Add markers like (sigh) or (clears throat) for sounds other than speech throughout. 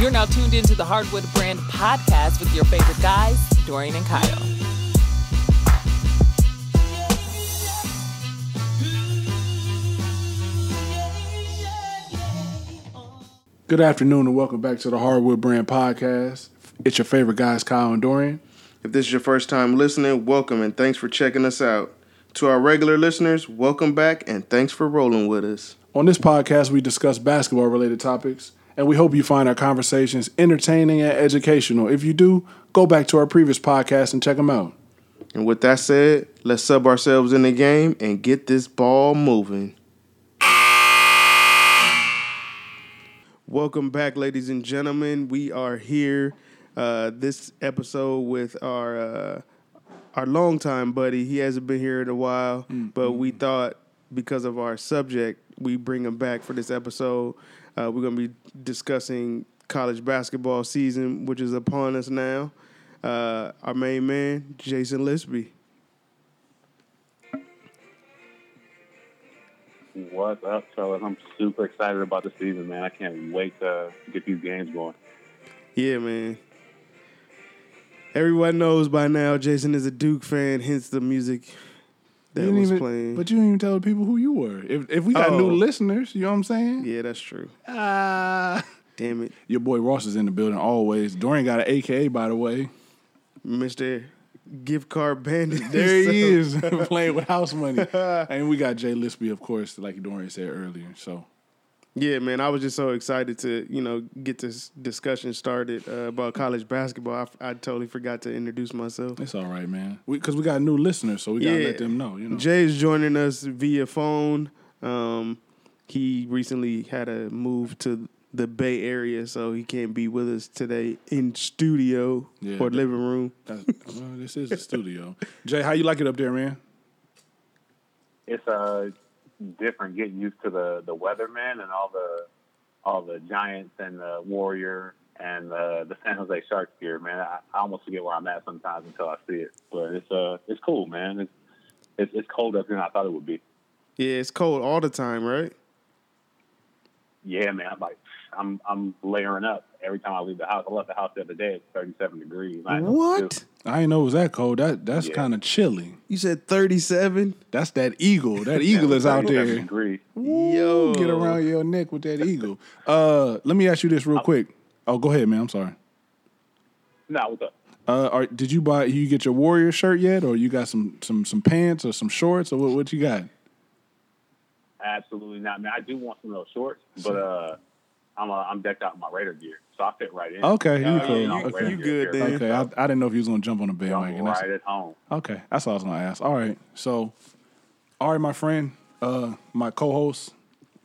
You're now tuned into the Hardwood Brand podcast with your favorite guys, Dorian and Kyle. Good afternoon and welcome back to the Hardwood Brand Podcast. It's your favorite guys, Kyle and Dorian. If this is your first time listening, welcome and thanks for checking us out. To our regular listeners, welcome back and thanks for rolling with us. On this podcast, we discuss basketball related topics, and we hope you find our conversations entertaining and educational. If you do, go back to our previous podcast and check them out. And with that said, let's sub ourselves in the game and get this ball moving. Welcome back, ladies and gentlemen. We are here uh, this episode with our uh, our longtime buddy. He hasn't been here in a while, but we thought because of our subject, we bring him back for this episode. Uh, we're going to be discussing college basketball season, which is upon us now. Uh, our main man, Jason Lisby. What's up, fellas? I'm super excited about the season, man. I can't wait to get these games going. Yeah, man. Everyone knows by now Jason is a Duke fan, hence the music that was even- playing. But you didn't even tell the people who you were. If, if we got Oh. new listeners, you know what I'm saying? yeah, that's true. Ah. Damn it, your boy Ross is in the building always. Dorian got an AKA, by the way. Mister Gift Card Bandit. (laughs) There he (laughs) is (laughs) playing with house money. and we got Jay Lisby, of course, like Dorian said earlier. So Yeah, man. I was just so excited to you know get this discussion started uh, about college basketball. I, I totally forgot to introduce myself. it's all right, man. Because we, got new listeners, so we gotta Yeah. let them know. You know, Jay is joining us via phone. Um, he recently had a move to the Bay Area, so he can't be with us today in studio Yeah, or that- living room. Well, this is the studio. Jay, how you like it up there, man? It's uh different getting used to the the weatherman and all the all the Giants and the Warrior and the the San Jose Sharks gear, man. I, I almost forget where I'm at sometimes until I see it. But it's uh it's cool, man. It's it's, it's cold up here than I thought it would be. Yeah, it's cold all the time, right? Yeah, man. I'm like I'm I'm layering up every time I leave the house. I left the house the other day. It's 37 degrees. What to What? do. I didn't know it was that cold. That that's Yeah. kind of chilly. You said thirty-seven. That's that eagle. That eagle is out there. Degrees. Yo, Get around your neck with that eagle. Uh, let me ask you this real quick. Oh, go ahead, man. I'm sorry. No, what's up? Uh, are, did you buy? You get your Warrior shirt yet, or you got some some some pants or some shorts, or what? What you got? Absolutely not, man. I do want some of those shorts, but uh, I'm uh, I'm decked out in my Raider gear, so I fit right in. Okay, you Uh, cool. know, Okay. You good here, then. Okay, I, I didn't know if you was gonna jump on the I'm bandwagon. That's- right at home. Okay, that's all I was gonna ask. All right, so, all right, my friend, uh, my co-host,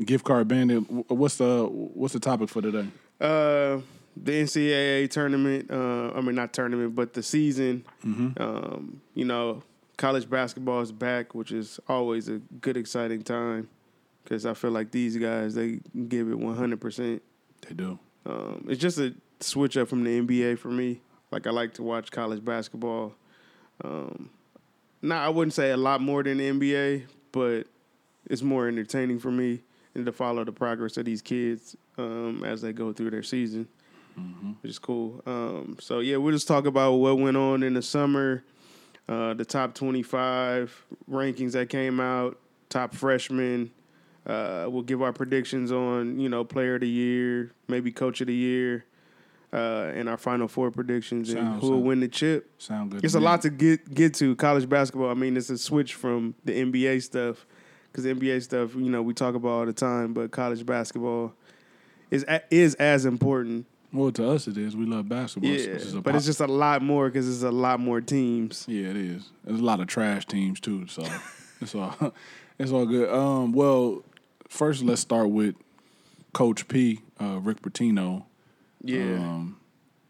gift card bandit. What's the what's the topic for today? Uh, the NCAA tournament. Uh, I mean, not tournament, but the season. Mm-hmm. Um, you know, college basketball is back, which is always a good, exciting time because I feel like these guys they give it one hundred percent. They do. Um, it's just a switch up from the NBA for me. Like I like to watch college basketball. Um, now I wouldn't say a lot more than the NBA, but it's more entertaining for me and to follow the progress of these kids um, as they go through their season, which is cool. Um, so yeah, we'll just talk about what went on in the summer, uh, the top twenty-five rankings that came out, top freshmen. Uh, we'll give our predictions on you know player of the year, maybe coach of the year, uh, and our final four predictions and who will win the chip. Sound good. It's a me. lot to get get to college basketball. I mean, it's a switch from the NBA stuff because NBA stuff, you know, we talk about all the time, but college basketball is is as important. Well, to us it is. We love basketball. Yeah, It's- it's a but pop- it's just a lot more because it's a lot more teams. Yeah, it is. There's a lot of trash teams too, so (laughs) it's all (laughs) it's all good. Um, well, first let's start with Coach P, uh, Rick Pitino. Yeah, Um,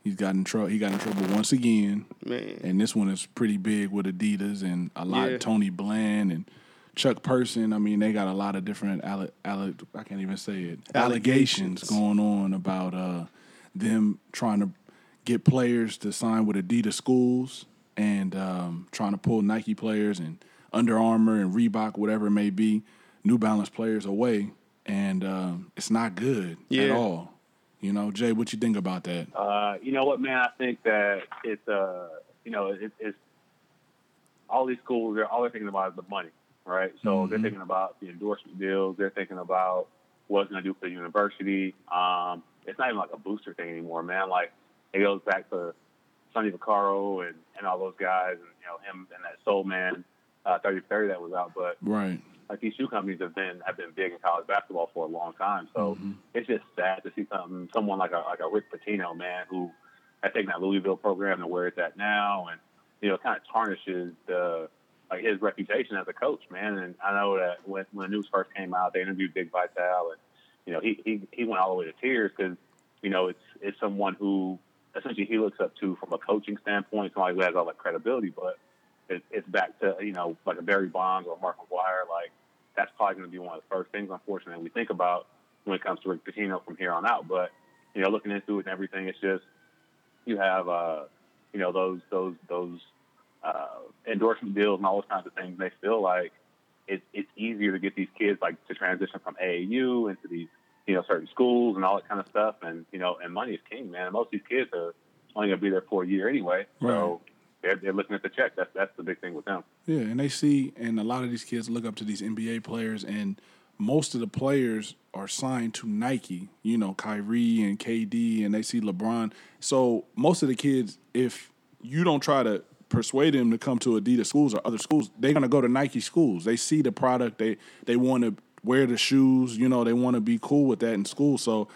he's got in trouble. He got in trouble once again, man. and this one is pretty big with Adidas and a lot. Yeah. Tony Bland and Chuck Person. I mean, they got a lot of different. alle- alle- I can't even say it. Allegations, Allegations. going on about uh, them trying to get players to sign with Adidas schools and um, trying to pull Nike players and Under Armour and Reebok, whatever it may be, New Balance players away, and um, it's not good at all. You know, Jay, what you think about that? Uh, you know what, man? I think that it's uh, you know, it, it's all these schools. They're all they're thinking about is the money, right? So they're Mhm. thinking about the endorsement deals. They're thinking about what it's going to do for the university. Um, it's not even like a booster thing anymore, man. Like it goes back to Sonny Vaccaro and, and all those guys, and you know him and that Sole Man uh, thirty thirty that was out. But Right. Like these shoe companies have been have been big in college basketball for a long time. So Mhm. it's just sad to see something someone like a like a Rick Pitino, man, who has taken that Louisville program to where it's at now, and you know, kind of tarnishes the like his reputation as a coach, man. And I know that when when the news first came out, they interviewed Dick Vitale, and you know, he he he went all the way to tears because you know it's it's someone who essentially he looks up to from a coaching standpoint, somebody who has all that credibility, but it, it's back to you know like a Barry Bonds or Mark McGwire, like that's probably going to be one of the first things, unfortunately, we think about when it comes to Rick Pitino from here on out. But you know, looking into it and everything, it's just you have uh, you know those those those uh, endorsement deals and all those kinds of things. They feel like it, it's easier to get these kids like to transition from AAU into these you know certain schools and all that kind of stuff. And you know, and money is king, man. And Most of these kids are only going to be there for a year anyway, so they're they're looking at the check. That's that's the big thing with them. Yeah, and they see, and a lot of these kids look up to these NBA players, and most of the players are signed to Nike. You know, Kyrie and KD, and they see LeBron. So most of the kids, if you don't try to persuade them to come to Adidas schools or other schools, they're gonna go to Nike schools. They see the product, they they want to wear the shoes. You know, they want to be cool with that in school. So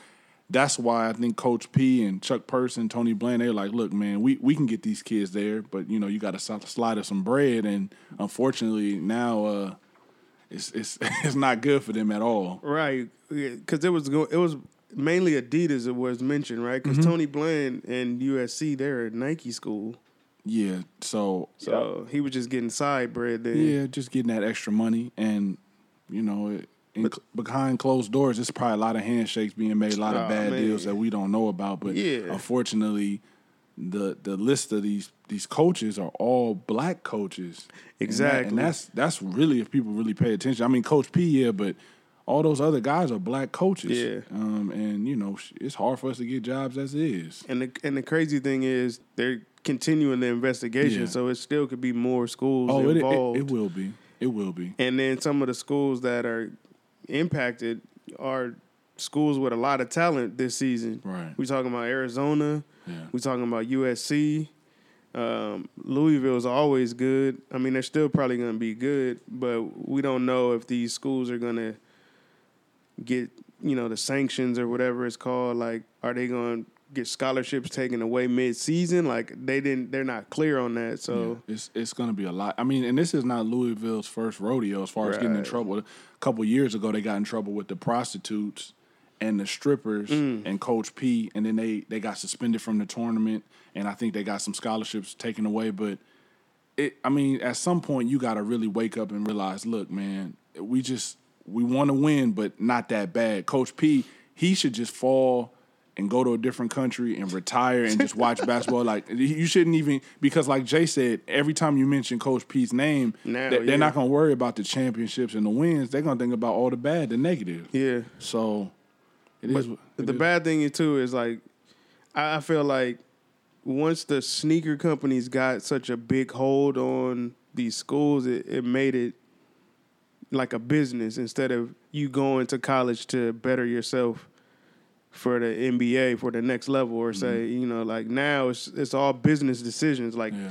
that's why I think Coach P and Chuck Person, Tony Bland, they're like, look, man, we, we can get these kids there, but you know, you got to slide us some bread, and unfortunately now uh, it's it's (laughs) it's not good for them at all. Right, because it was go- it was mainly Adidas that was mentioned, right? Because Mm-hmm. Tony Bland and USC they're at Nike school, Yeah, so so he was just getting side bread there. yeah, just getting that extra money, and you know, it, in, behind closed doors, it's probably a lot of handshakes being made, a lot of Oh, bad man. deals that we don't know about. But Yeah. unfortunately, the the list of these these coaches are all black coaches. And that- Exactly. and, that's that's really if people really pay attention. I mean, Coach P, yeah, but all those other guys are black coaches. Yeah. um, and you know, it's hard for us to get jobs as is. And the and the crazy thing is they're continuing the investigation, Yeah. so it still could be more schools Oh, it, it involved. it will be. It will be. And then some of the schools that are impacted are schools with a lot of talent this season. Right. We talking about Arizona. Yeah. We talking about USC. Um, Louisville is always good. I mean, they're still probably going to be good, but we don't know if these schools are going to get you know the sanctions or whatever it's called. Like, are they going to get scholarships taken away mid-season? Like, they didn't. They're not clear on that. So Yeah, it's it's going to be a lot. I mean, and this is not Louisville's first rodeo as far as getting in trouble. Couple years ago, they got in trouble with the prostitutes and the strippers Mm. and Coach P, and then they they got suspended from the tournament, and I think they got some scholarships taken away. But it, I mean, at some point, you got to really wake up and realize, look, man, we just we want to win, but not that bad. Coach P, he should just fall and go to a different country and retire and just watch basketball. Like you shouldn't even because, like Jay said, every time you mention Coach P's name, Now, they- they're yeah. not gonna worry about the championships and the wins. They're gonna think about all the bad, the negative. yeah. So it is. But it the is- bad thing too is like I I feel like once the sneaker companies got such a big hold on these schools, it, it made it like a business instead of you going to college to better yourself for the NBA for the next level or say, mm-hmm. you know, like now it's it's all business decisions. Like Yeah.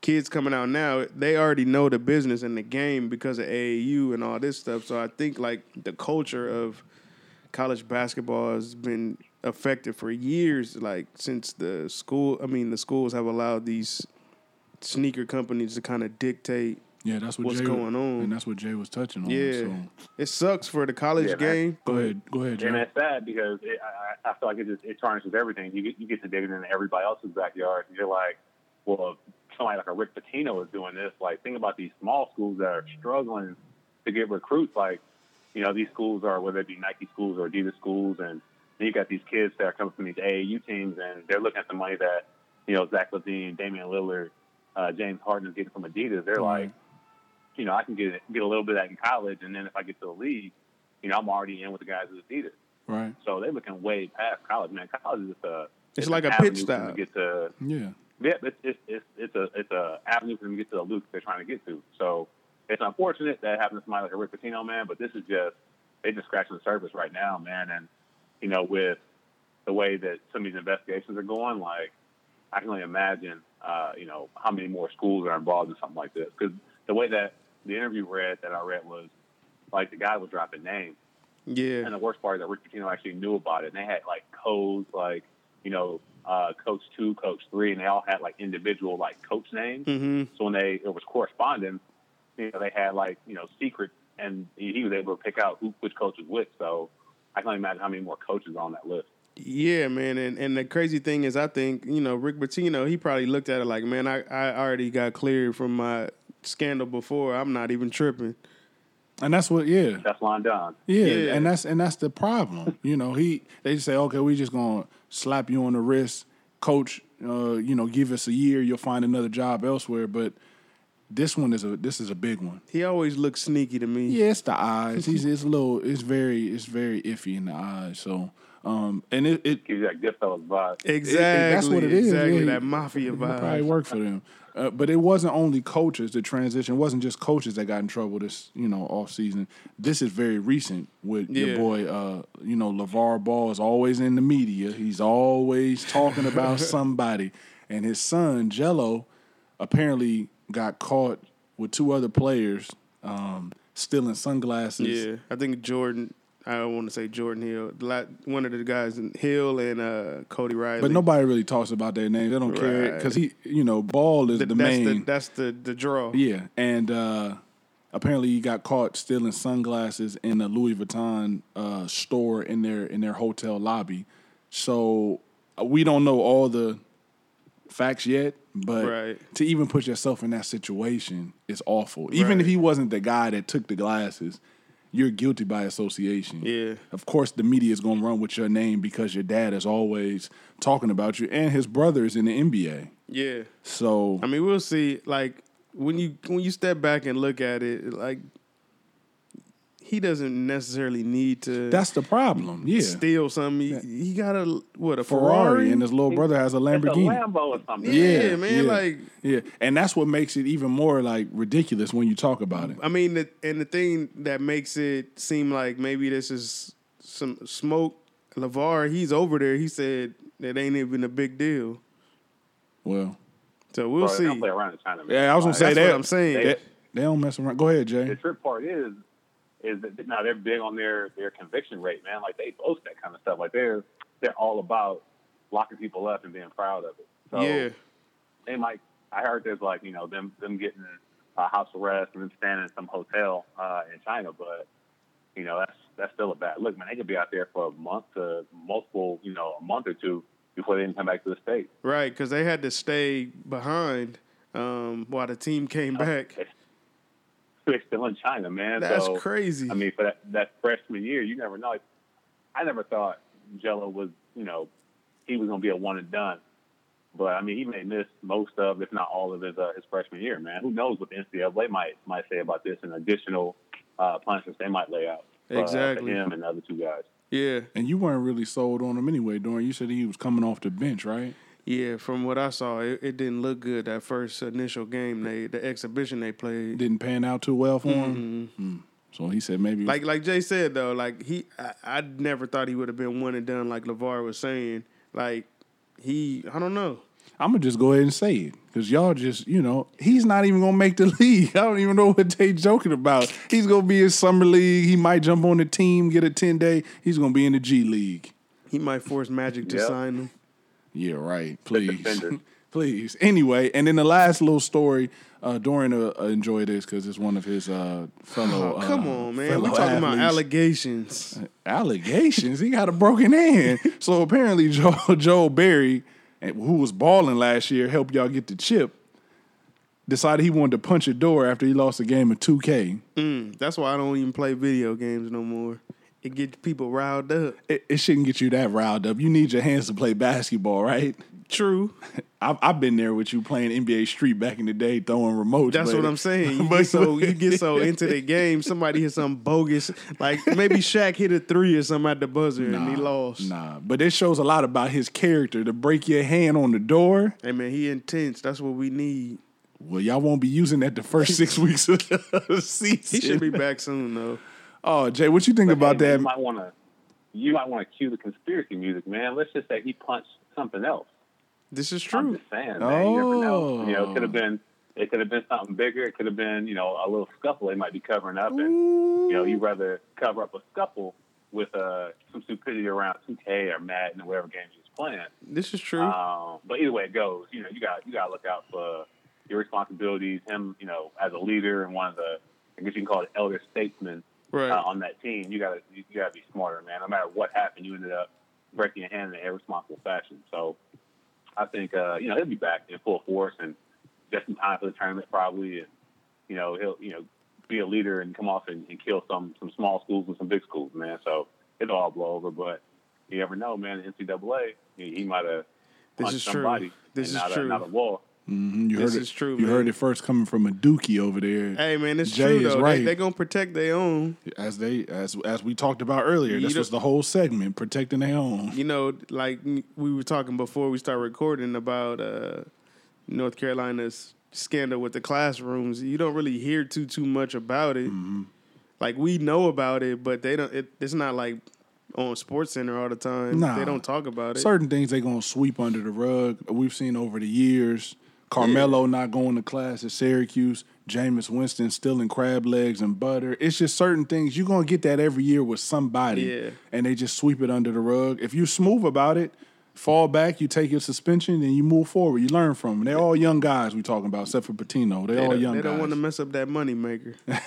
kids coming out now, they already know the business and the game because of AAU and all this stuff. So I think like the culture of college basketball has been affected for years, like since the school. I mean, the schools have allowed these sneaker companies to kind of dictate. Yeah, that's what what's Jay, going on. and that's what Jay was touching on. Yeah, So it sucks for the college Yeah, man. game. go ahead, go ahead, Jay. And it's sad because it, I, I I feel like it just it tarnishes everything. You get you get to digging into everybody else's backyard, and you're like, well, somebody like a Rick Pitino is doing this. Like, think about these small schools that are struggling to get recruits. Like, you know, these schools are whether it be Nike schools or Adidas schools, and then you got these kids that are coming from these AAU teams, and they're looking at the money that you know Zach LaVine, Damian Lillard, uh, James Harden is getting from Adidas. They're Right. like, you know, I can get get a little bit of that in college, and then if I get to the league, you know, I'm already in with the guys at Adidas. Right. So they're looking way past college, man. College is just a It's like a pit avenue for them stop. to get to Yeah. yeah, it's it's it's, it's a it's a avenue for them to get to the loop they're trying to get to. So it's unfortunate that happened to somebody like a Rick Pitino, man. But this is just they just scratching the surface right now, man. And you know, with the way that some of these investigations are going, like I can only imagine, uh, you know, how many more schools are involved in something like this. Because the way that the interview read that I read was like the guy was dropping names. Yeah. And the worst part is that Rick Pitino actually knew about it. And they had like codes, like, you know, uh, coach two, coach three, and they all had like individual like coach names. hmm So when they it was correspondence, you know, they had like, you know, secrets and he was able to pick out who which coach was which. So I can only imagine how many more coaches are on that list. Yeah, man, and and the crazy thing is, I think you know Rick Pitino. He probably looked at it like, man, I I already got cleared from my scandal before. I'm not even tripping. And that's what. Yeah. That's Lon Don. Yeah, Yeah. and that's and that's the problem. (laughs) you know, he they just say, okay, we just gonna slap you on the wrist, coach. Uh, you know, give us a year, you'll find another job elsewhere. But this one is a this is a big one. He always looks sneaky to me. Yeah, it's the eyes. He's (laughs) it's a little. It's very it's very iffy in the eyes. So, um, and it it, Gives you that Goodfellas vibe. Exactly. that's what it is, Exactly yeah. that mafia it probably work for them. Uh, but it wasn't only coaches. The transition wasn't just coaches that got in trouble this you know off season. This is very recent with Yeah. your boy. Uh, you know, LaVar Ball is always in the media. He's always talking about (laughs) somebody, and his son Gelo apparently got caught with two other players um, stealing sunglasses. Yeah, I think Jordan. I don't want to say Jordan Hill. the One of the guys in Hill and uh, Cody Riley. But nobody really talks about their names. They don't care because he, you know, Ball is Th- the that's main. the that's the the draw. Yeah, and uh, apparently he got caught stealing sunglasses in a Louis Vuitton uh, store in their in their hotel lobby. So uh, we don't know all the facts yet, but Right. to even put yourself in that situation is awful. Even Right. if he wasn't the guy that took the glasses, you're guilty by association. Yeah. Of course, the media is going to run with your name because your dad is always talking about you, and his brother is in the NBA. Yeah. So I mean, we'll see. Like when you when you step back and look at it, like he doesn't necessarily need to that's the problem. Yeah. steal something. He, he got a what a Ferrari, Ferrari, and his little brother has a It's a Lamborghini. Lambo or something. Yeah, man, like- yeah, and that's what makes it even more like ridiculous when you talk about it. I mean, the, and the thing that makes it seem like maybe this is some smoke. Lavar, he's over there. He said it ain't even a big deal. Well, So we'll Bro, see. play around in China. Man. yeah, I was gonna Like, say That's that. what I'm saying. They, they don't mess around. Go ahead, Jay. the trip part is is that now they're big on their their conviction rate, man. Like they boast that kind of stuff. Like they're they're all about locking people up and being proud of it. So yeah, they might. I heard there's like you know them them getting uh, house arrest and then staying in some hotel uh, in China, but you know that's that's still a bad look, man. They could be out there for a month to multiple, you know, a month or two before they even come back to the states. right. Because they had to stay behind um, while the team came back. They're still in China, man. That's so, crazy. I mean, for that, that freshman year, you never know. I never thought Gelo was, you know, he was going to be a one and done. But I mean, he may miss most of, if not all of his uh, his freshman year, man. Who knows what the NCAA might might say about this and additional uh, punishments they might lay out uh, Exactly. for him and the other two guys. yeah, And you weren't really sold on him anyway, Dorian. You said he was coming off the bench, right? Yeah. From what I saw, it, it didn't look good that first initial game. They the exhibition they played. Didn't pan out too well for him. Hmm. So he said maybe Like like Jay said though, like he I, I never thought he would have been one and done like LaVar was saying. Like he I don't know. I'm gonna just go ahead and say it because y'all just, you know, he's not even gonna make the (laughs) league. I don't even know what they joking about. He's gonna be in summer league. He might jump on the team, get a ten day. He's gonna be in the G League. He might force Magic to Yep. sign him. Yeah, right. Please, (laughs) please. Anyway, and then the last little story. Uh, Dorian uh, uh, enjoy this because it's one of his uh, fellow. Oh, come uh, on, man. We're talking about athletes. allegations. allegations. he got a broken hand. (laughs) So apparently, Joe Joe Berry, eh, who was balling last year, helped y'all get the chip. Decided he wanted to punch a door after he lost a game of 2K. Mm, that's why I don't even play video games no more. It gets people riled up. It, it shouldn't get you that riled up. You need your hands to play basketball, right? True. I've, I've been there with you playing NBA Street back in the day, throwing remotes. That's what I'm saying. You (laughs) but- get so you get so (laughs) into the game, somebody hit something bogus. Like maybe Shaq hit a three or something at the buzzer and he lost. Nah, but it shows a lot about his character to break your hand on the door. Hey man, he intense. That's what we need. Well, y'all won't be using that the first six (laughs) weeks of the season. He should be back soon though. Oh, Jay, what you think But, about hey, that? You might want to, you might want to cue the conspiracy music, man. Let's just say he punched something else. This is true. I'm just saying, man. You never know. You know, Oh. it could have been, it could have been something bigger. It could have been, you know, a little scuffle they might be covering up, and you know, you'd rather cover up a scuffle with uh, some stupidity around 2K or Madden or whatever game was playing. This is true. Um, but either way it goes, you know, you got you got to look out for your responsibilities. Him, you know, as a leader and one of the, I guess you can call it elder statesmen right. uh, on that team. You got to you got to be smarter, man. No matter what happened, you ended up breaking your hand in an irresponsible fashion. So I think uh, you know he'll be back in full force and just in time for the tournament probably. And you know he'll you know be a leader and come off and, and kill some some small schools and some big schools, man. So it'll all blow over, but. You never know, man. The NCAA, he, he might have This is true. somebody This and is not true. A, not a wall. Mhm, you This heard is it, true, You man. heard it first coming from a Dookie over there. Hey man, it's Jay true though. They right. they gonna protect their own. As they as as we talked about earlier, You this was the whole segment, protecting their own. You know, like we were talking before we start recording about uh, North Carolina's scandal with the classrooms. You don't really hear too too much about it. Mm-hmm. Like we know about it, but they don't. It, it's not like on Sports Center all the time. Nah. They don't talk about it. Certain things they gonna sweep under the rug. We've seen over the years. Carmelo not going to class at Syracuse. Jameis Winston stealing crab legs and butter. It's just certain things you're gonna get that every year with somebody, Yeah. and they just sweep it under the rug. If you smooth about it, fall back, you take your suspension, and you move forward. You learn from them. They're all young guys we talking about, except for Pitino. They're They all young they don't guys. want to mess up that money maker. (laughs)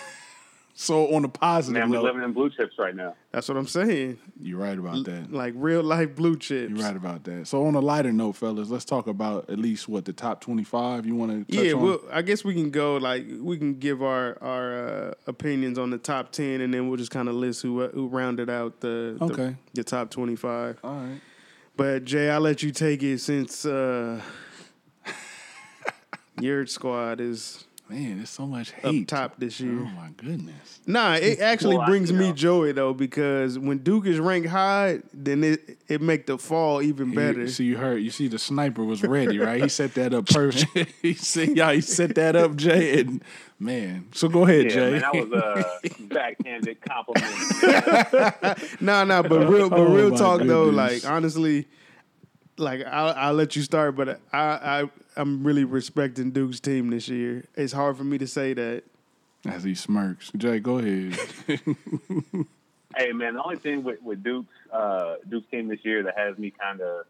so on the positive Man, we're note, living in blue chips right now. That's what I'm saying. you're right about that. Like real life blue chips. You're right about that. So on a lighter note, fellas, let's talk about at least what the top twenty five you want to touch Yeah, on. well, I guess we can go like we can give our our uh, opinions on the top ten, and then we'll just kind of list who who rounded out the the- Okay. the, top twenty five. All right. But Jay, I'll let you take it since uh, (laughs) your squad is Man, there's so much up hate. top this year. Oh my goodness. Nah, it actually Well, brings you me know. joy though because when Duke is ranked high, then it it make the fall even better. You, see, you heard. You see, the sniper was ready, right? He set that up perfect. (laughs) (laughs) he said, "Yeah, he set that up, Jay." And man, so go ahead, Yeah, Jay. man, that was uh, a (laughs) backhanded compliment. Nah, nah, but real, but Oh, real my talk though, like honestly, like I'll, I'll let you start, but I, I, I'm really respecting Duke's team this year. It's hard for me to say that. As he smirks, Jay, go ahead. (laughs) (laughs) Hey man, the only thing with with Duke's uh, Duke's team this year that has me kind of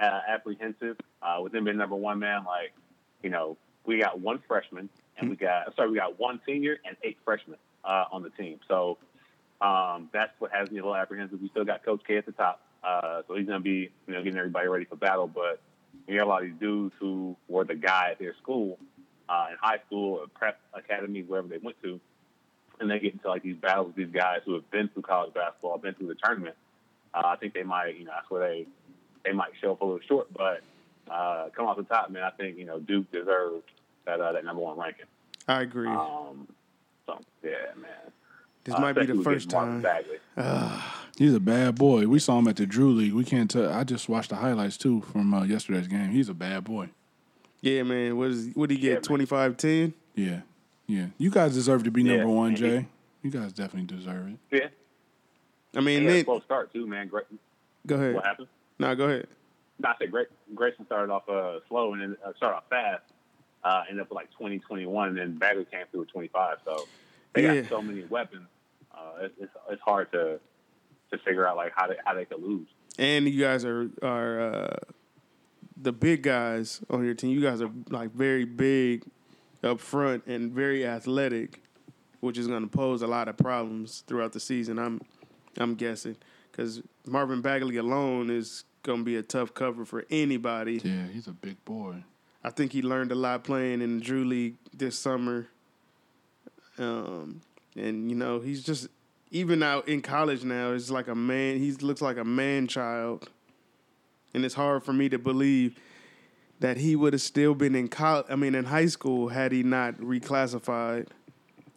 uh, apprehensive uh, with them being number one man, like you know, we got one freshman and we got sorry, we got one senior and eight freshmen uh, on the team. So um, that's what has me a little apprehensive. We still got Coach K at the top, uh, so he's gonna be you know getting everybody ready for battle. But you got a lot of these dudes who were the guy at their school, uh, in high school or prep academy, wherever they went to and they get into like these battles with these guys who have been through college basketball, been through the tournament. Uh, I think they might, you know, that's where they they might show up a little short, but uh, come off the top, man. I think you know Duke deserves that uh, that number one ranking. I agree. Um, so yeah, man. this might be the first time. Bagley. He's a bad boy. We saw him at the Drew League. We can't tell. I just watched the highlights too from uh, yesterday's game. He's a bad boy. Yeah, man. What is what did he Yeah, get? man. Twenty five ten. Yeah, yeah. You guys deserve to be Yeah. number one, Jay. You guys definitely deserve it. Yeah, I mean, he had then slow start too, man. Great. go ahead. What happened? No, go ahead. No, I said Gra- Grayson started off uh, slow and then uh, started off fast. Uh, ended up with like 20, 21, and then Bagley came through with 25. So they Yeah. got so many weapons. Uh, it, it's, it's hard to to figure out like how they how they could lose. And you guys are are uh, the big guys on your team. You guys are like very big up front and very athletic, which is going to pose a lot of problems throughout the season. I'm I'm guessing because Marvin Bagley alone is going to be a tough cover for anybody. Yeah, he's a big boy. I think he learned a lot playing in the Drew League this summer. Um, and you know, he's just even out in college now. It's like a man. He looks like a man child, and it's hard for me to believe. that he would have still been in college. I mean, in high school had he not reclassified.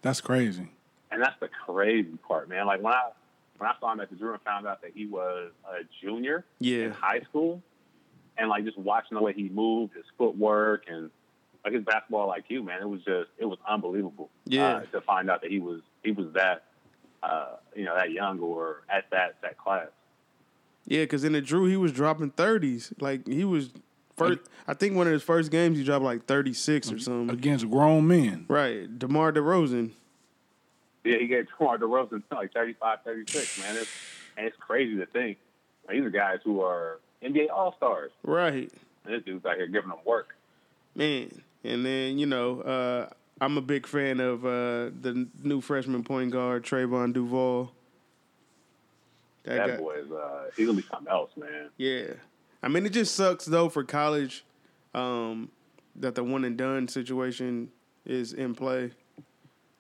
That's crazy. And that's the crazy part, man. Like when I when I saw him at the Drew and found out that he was a junior Yeah. in high school, and like just watching the way he moved, his footwork, and like his basketball IQ, man, it was just it was unbelievable. Yeah. uh, to find out that he was he was that uh, you know that young or at that that class. Yeah, because in the Drew he was dropping thirties. Like he was first. I think one of his first games he dropped like thirty six or something. Against grown men. Right, Demar Derozan. Yeah, he gave DeMar DeRozan (laughs) like 35, 36, man. It's, and it's crazy to think. Like, these are guys who are NBA All Stars. Right, And this dude's out here giving them work. man. And then you know, uh, I'm a big fan of uh, the new freshman point guard Trevon Duval. That guy- boy is uh, he's gonna be something else, man. Yeah. I mean, it just sucks though for college um, that the one and done situation is in play.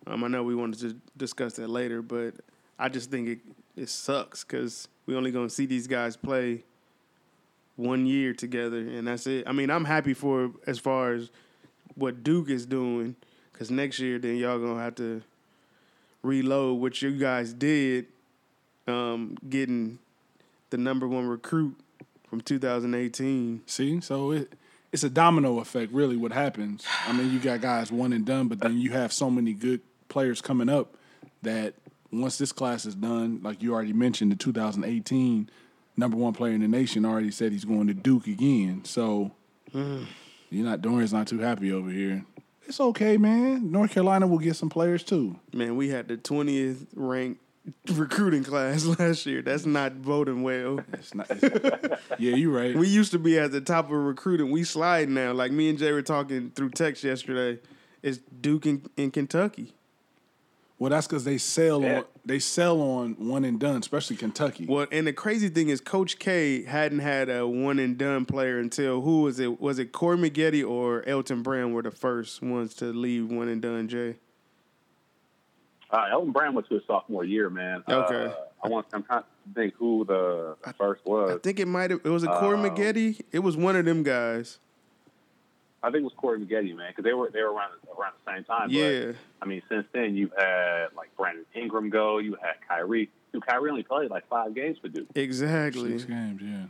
Um, I know we wanted to discuss that later, but I just think it, it sucks because we only gonna see these guys play one year together, and that's it. I mean, I'm happy for as far as what Duke is doing, because next year then y'all gonna have to reload what you guys did, um, getting the number one recruit from 2018. See, so it it's a domino effect. Really, what happens? I mean, you got guys one and done, but then you have so many good players coming up that once this class is done, like you already mentioned, the 2018 number one player in the nation already said he's going to Duke again. So you're not Dorian's not too happy over here. It's okay, man. North Carolina will get some players too. Man, we had the 20th ranked (laughs) recruiting class (laughs) last year. That's not voting well. It's not. it's- yeah, you're right. We used to be at the top of recruiting. We slide now. Like me and Jay were talking through text yesterday. It's Duke in, in Kentucky. Well, that's because they sell Yeah. on they sell on one and done, especially Kentucky. Well, and the crazy thing is, Coach K hadn't had a one and done player until who was it? Was it Corey Maggette or Elton Brand were the first ones to leave one and done? Jay. Uh, Elton Brand was his sophomore year, man. Okay. Uh, I want. I'm trying to think who the first was. I think it might have. It was a Corey Um, Maggette. It was one of them guys. I think it was Corey Maggette, man, because they were they were around around the same time. Yeah. But, I mean, since then you've had like Brandon Ingram go. You had Kyrie. Dude, Kyrie only played like five games for Duke. Exactly. Six games, yeah.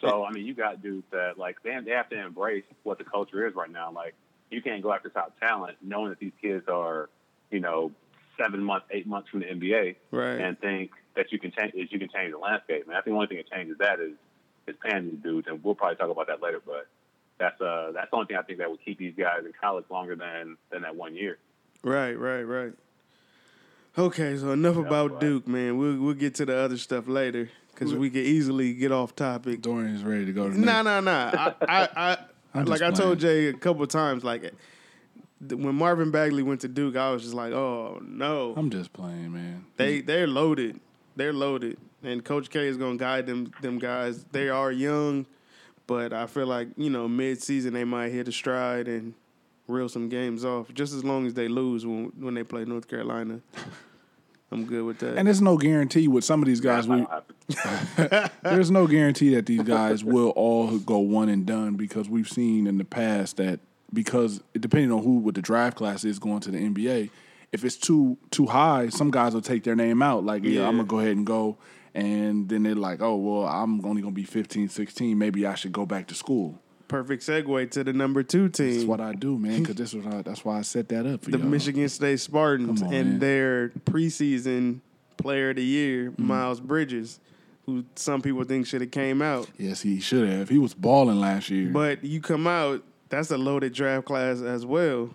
So I mean, you got dudes that like they they have to embrace what the culture is right now. Like you can't go after top talent knowing that these kids are, you know, seven months, eight months from the NBA, Right. and think that you can change is you can change the landscape. Man, I think the only thing that changes that is is paying these dudes, and we'll probably talk about that later. But that's uh that's the only thing I think that would keep these guys in college longer than than that one year. Right, right, right. Okay, so enough about right. Duke, man. We'll we'll get to the other stuff later because we could easily get off topic. Dorian's ready to go to Nah, nah, nah. I, I, I (laughs) I'm like I told Jay a couple times, like when Marvin Bagley went to Duke, I was just like, oh no, I'm just playing, man. they they're loaded, they're loaded, and Coach K is gonna guide them them guys. They are young, but I feel like you know mid season they might hit a stride and reel some games off. Just as long as they lose when when they play North Carolina, I'm good with that. And there's no guarantee with some of these guys. We, (laughs) there's no guarantee that these guys will all go one and done because we've seen in the past that because depending on who what the draft class is going to the NBA, if it's too too high, some guys will take their name out. Like, yeah, Yeah. I'm gonna go ahead and go. And then they're like, oh, well, I'm only going to be 15, 16. Maybe I should go back to school. Perfect segue to the number two team. That's what I do, man, because (laughs) this was that's why I set that up for the y'all. Michigan State Spartans on, and man. their preseason player of the year, Mm-hmm. Miles Bridges, who some people think should have came out. Yes, he should have. He was balling last year. But you come out, that's a loaded draft class as well.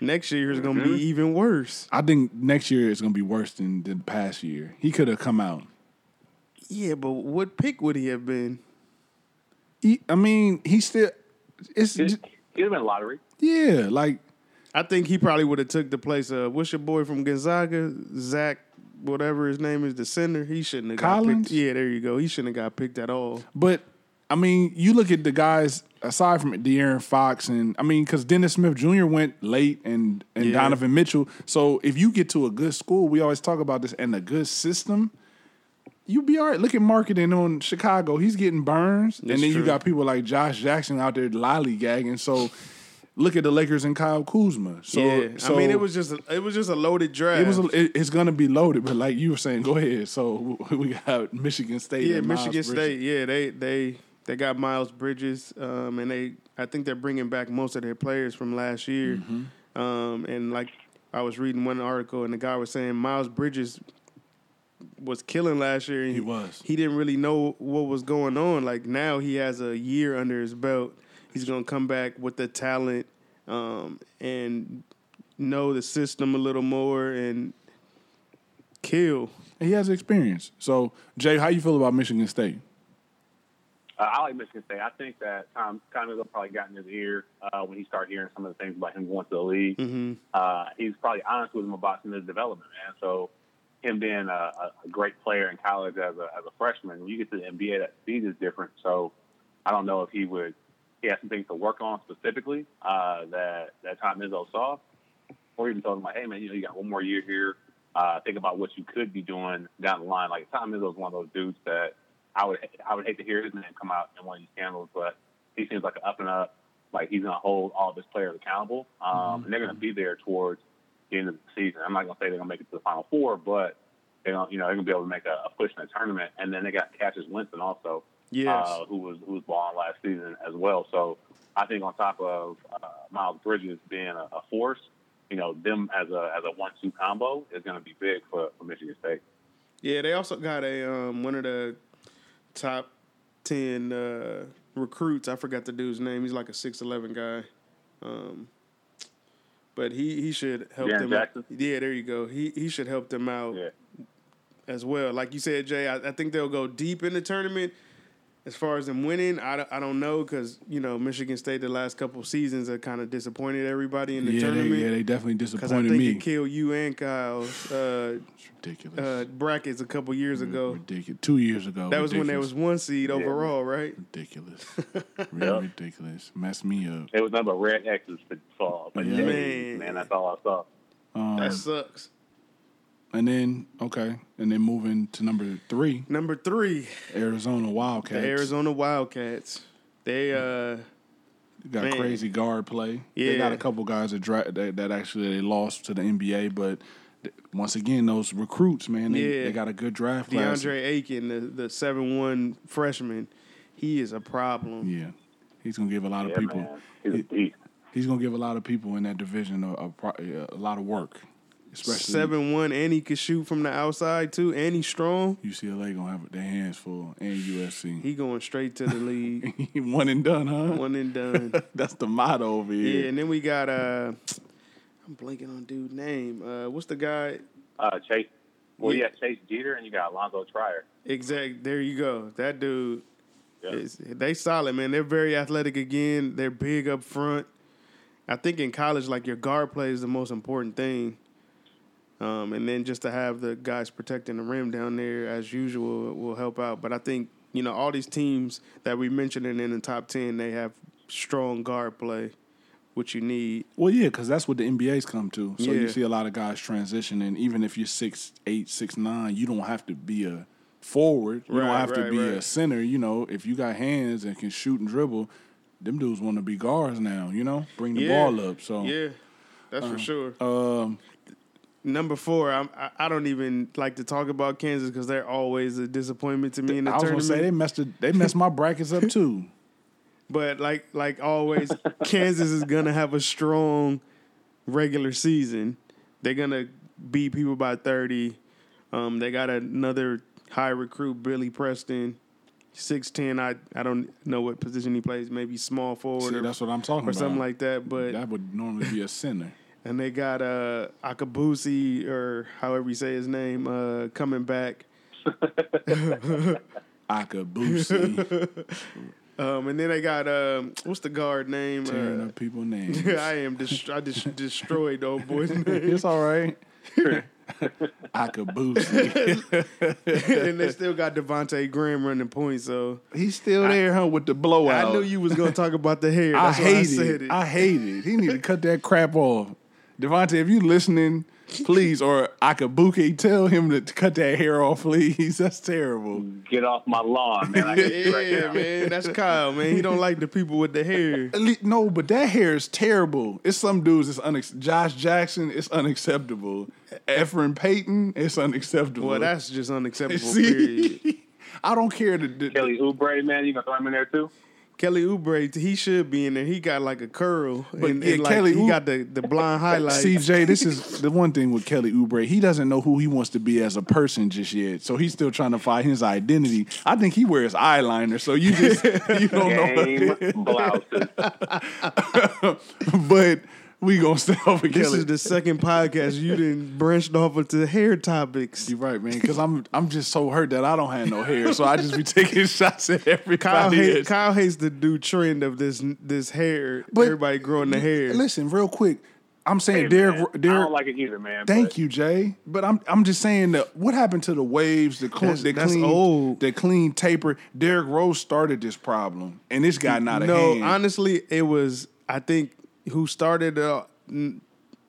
Next year is going to Mm-hmm. be even worse. I think next year is going to be worse than the past year. He could have come out. Yeah, but what pick would he have been? He, I mean, he still. It's He'd, j- he'd have been a lottery. yeah, like I think he probably would have took the place of what's your boy from Gonzaga, Zach, whatever his name is, the center. He shouldn't have got Collins? picked. Yeah, there you go. He shouldn't have got picked at all. But I mean, you look at the guys aside from De'Aaron Fox, and I mean, because Dennis Smith Jr. went late, and and Yeah. Donovan Mitchell. So if you get to a good school, we always talk about this, and a good system, you be all right. Look at Markkanen on Chicago. He's getting burns, That's and then true. you got people like Josh Jackson out there lollygagging. So look at the Lakers and Kyle Kuzma. So, yeah, so I mean, it was just a, it was just a loaded draft. it was a, it, it's gonna be loaded, but like you were saying, go ahead. So (laughs) we got Michigan State. yeah, Michigan Bridges. State. Yeah, they they they got Miles Bridges, um, and they I think they're bringing back most of their players from last year. Mm-hmm. Um, and like I was reading one article, and the guy was saying Miles Bridges was killing last year. And He was. He didn't really know what was going on. Like now, he has a year under his belt. He's gonna come back with the talent um, and know the system a little more and kill. He has experience. So Jay, how you feel about Michigan State? Uh, I like Michigan State. I think that Tom Tom Izzo probably got in his ear uh, when he started hearing some of the things about him going to the league. Mm-hmm. Uh, he's probably honest with him about some of his development, man. So him being a, a great player in college as a as a freshman, when you get to the NBA, that speed is different. So I don't know if he would. He has some things to work on specifically uh, that that Tom Izzo saw, or even told him like, "Hey, man, you know, you got one more year here. Uh, think about what you could be doing down the line." Like Tom Izzo is one of those dudes that I would I would hate to hear his name come out in one of these scandals, but he seems like an up and up. Like he's gonna hold all of his players accountable, um, and they're gonna be there towards the end of the season. I'm not gonna say they're gonna make it to the final four, but they're gonna you know they're gonna be able to make a, a push in the tournament. And then they got Cassius Winston also, Yes. uh, who was who was balling last season as well. So I think on top of uh, Miles Bridges being a, a force, you know them as a as a one two combo is gonna be big for, for Michigan State. Yeah, they also got a um, one of the top ten uh, recruits. I forgot the dude's name. He's like a six eleven guy. Um, but he, he should help them. Jackson? Yeah, there you go. He he should help them out Yeah. as well. Like you said, Jay, I, I think they'll go deep in the tournament. As far as them winning, I, don't- I don't know because you know Michigan State the last couple seasons have kind of disappointed everybody in the yeah, they, tournament. yeah, they definitely Because I disappointed think me. it killed you and Kyle's uh, ridiculous. uh, brackets a couple years ago. ridiculous. Two years ago. That was when there was one seed overall, right? ridiculous. (laughs) really ridiculous. Messed me up. It was nothing but red X's for fall. But Yeah. man, Man. man, that's all I saw. Um, That sucks. And then okay, and then moving to number three, Number three, Arizona Wildcats. the Wildcats. Arizona Wildcats. They uh got Man. crazy guard play. They Yeah. got a couple guys that, dra- that that actually they lost to the NBA, but th- once again, those recruits, man, they, Yeah. they got a good draft class. DeAndre Ayton, the the seven one freshman, he is a problem. Yeah, he's gonna give a lot of people. man. He's a beast. He's gonna give a lot of people in that division a, a, pro- a lot of work, especially Seven one, and he could shoot from the outside too, and he's strong. UCLA gonna have their hands full, and USC. He going straight to the league, (laughs) One and done, huh? one and done. (laughs) That's the motto over here. Yeah, and then we got uh, I'm blanking on dude's name. Uh, what's the guy? Uh, Chase. Well, Yeah. you got Chase Jeter and you got Alonzo Trier. Exact. There you go. That dude. Yeah. Is, they solid, man. They're very athletic again. They're big up front. I think in college, like your guard play is the most important thing. Um, and then just to have the guys protecting the rim down there as usual will help out. But I think you know all these teams that we mentioned in the top ten, they have strong guard play, which you need. Well, yeah, because that's what the NBA's come to. So Yeah. you see a lot of guys transitioning. Even if you're six eight, six nine, you don't have to be a forward. You don't Right, have to right, be a center. You know, if you got hands and can shoot and dribble, them dudes want to be guards now. You know, bring the Yeah. ball up. So Yeah, that's for sure. um, Number four, I'm, I I don't even like to talk about Kansas because they're always a disappointment to me in the I was gonna tournament. say they messed it, they messed my brackets up too. (laughs) But like like always, Kansas is gonna have a strong regular season. They're gonna beat people by thirty. Um, they got another high recruit, Billy Preston, six ten. I I don't know what position he plays. Maybe small forward See, or, that's what I'm talking or about. something like that. But that would normally be a center. And they got uh Akabusi or however you say his name uh coming back. (laughs) Akabusi, (laughs) Um, and then they got um what's the guard name? tearing Uh, up people's (laughs) names. I am dest- I just destroyed the old boy's name. it's all right. Akabusi. and they still got Devontae Graham running points. So He's still there, huh? With the blowout. I knew you was gonna talk about the hair. I That's why hate I it. it. I hate it. He need to cut that crap off. Devontae, if you listening, please. Or Akabuki, tell him to cut that hair off, please. (laughs) That's terrible. Get off my lawn, man. I right Yeah, man, that's Kyle, man. He don't like the people with the hair. No, but that hair is terrible. It's some dudes. It's unex- Josh Jackson. It's unacceptable. Elfrid Payton. It's unacceptable. Well, that's just unacceptable. (laughs) See, Period. (laughs) I don't care. The, the, Kelly Oubre, man, you gonna throw him in there too? Kelly Oubre, he should be in there. He got like a curl, But, and, yeah, and, like, Kelly he Ou- got the the blonde highlight. (laughs) CJ, this is the one thing with Kelly Oubre. He doesn't know who he wants to be as a person just yet, so he's still trying to find his identity. I think he wears eyeliner, so you just you don't (laughs) know. Game blouses. (laughs) but we gonna stay over This Kelly. is the second podcast you didn't branched off into hair topics. You're right, man. Because I'm I'm just so hurt that I don't have no hair, so I just be taking (laughs) shots at everybody. Kyle, hate. Kyle hates the new trend of this this hair. But- Everybody growing the hair. Listen, real quick. I'm saying Hey, Derek. man, I don't like it either, man. Thank but you, Jay. But I'm I'm just saying that what happened to the waves, the, cl- That's- the that's clean, old. the clean taper. Derrick Rose started this problem, and this got out of no, honestly, it was I think who started. Uh, n-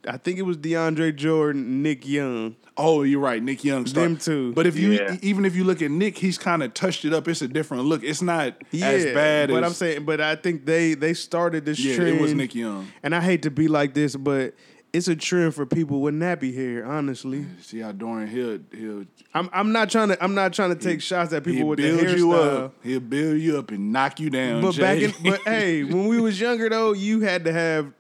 I think it was DeAndre Jordan, Nick Young. oh, you're right, Nick Young. Started. Them two. But if you Yeah. even if you look at Nick, he's kind of touched it up. It's a different look. It's not Yeah, as bad but as I'm saying, but I think they they started this Yeah, trend. it was Nick Young. And I hate to be like this, but it's a trend for people with nappy hair. Honestly, See how Dorian he'll he'll I'm I'm not trying to I'm not trying to take shots at people with the build you hairstyle. up. He'll build you up and knock you down. But back in but hey, when we was younger though, you had to have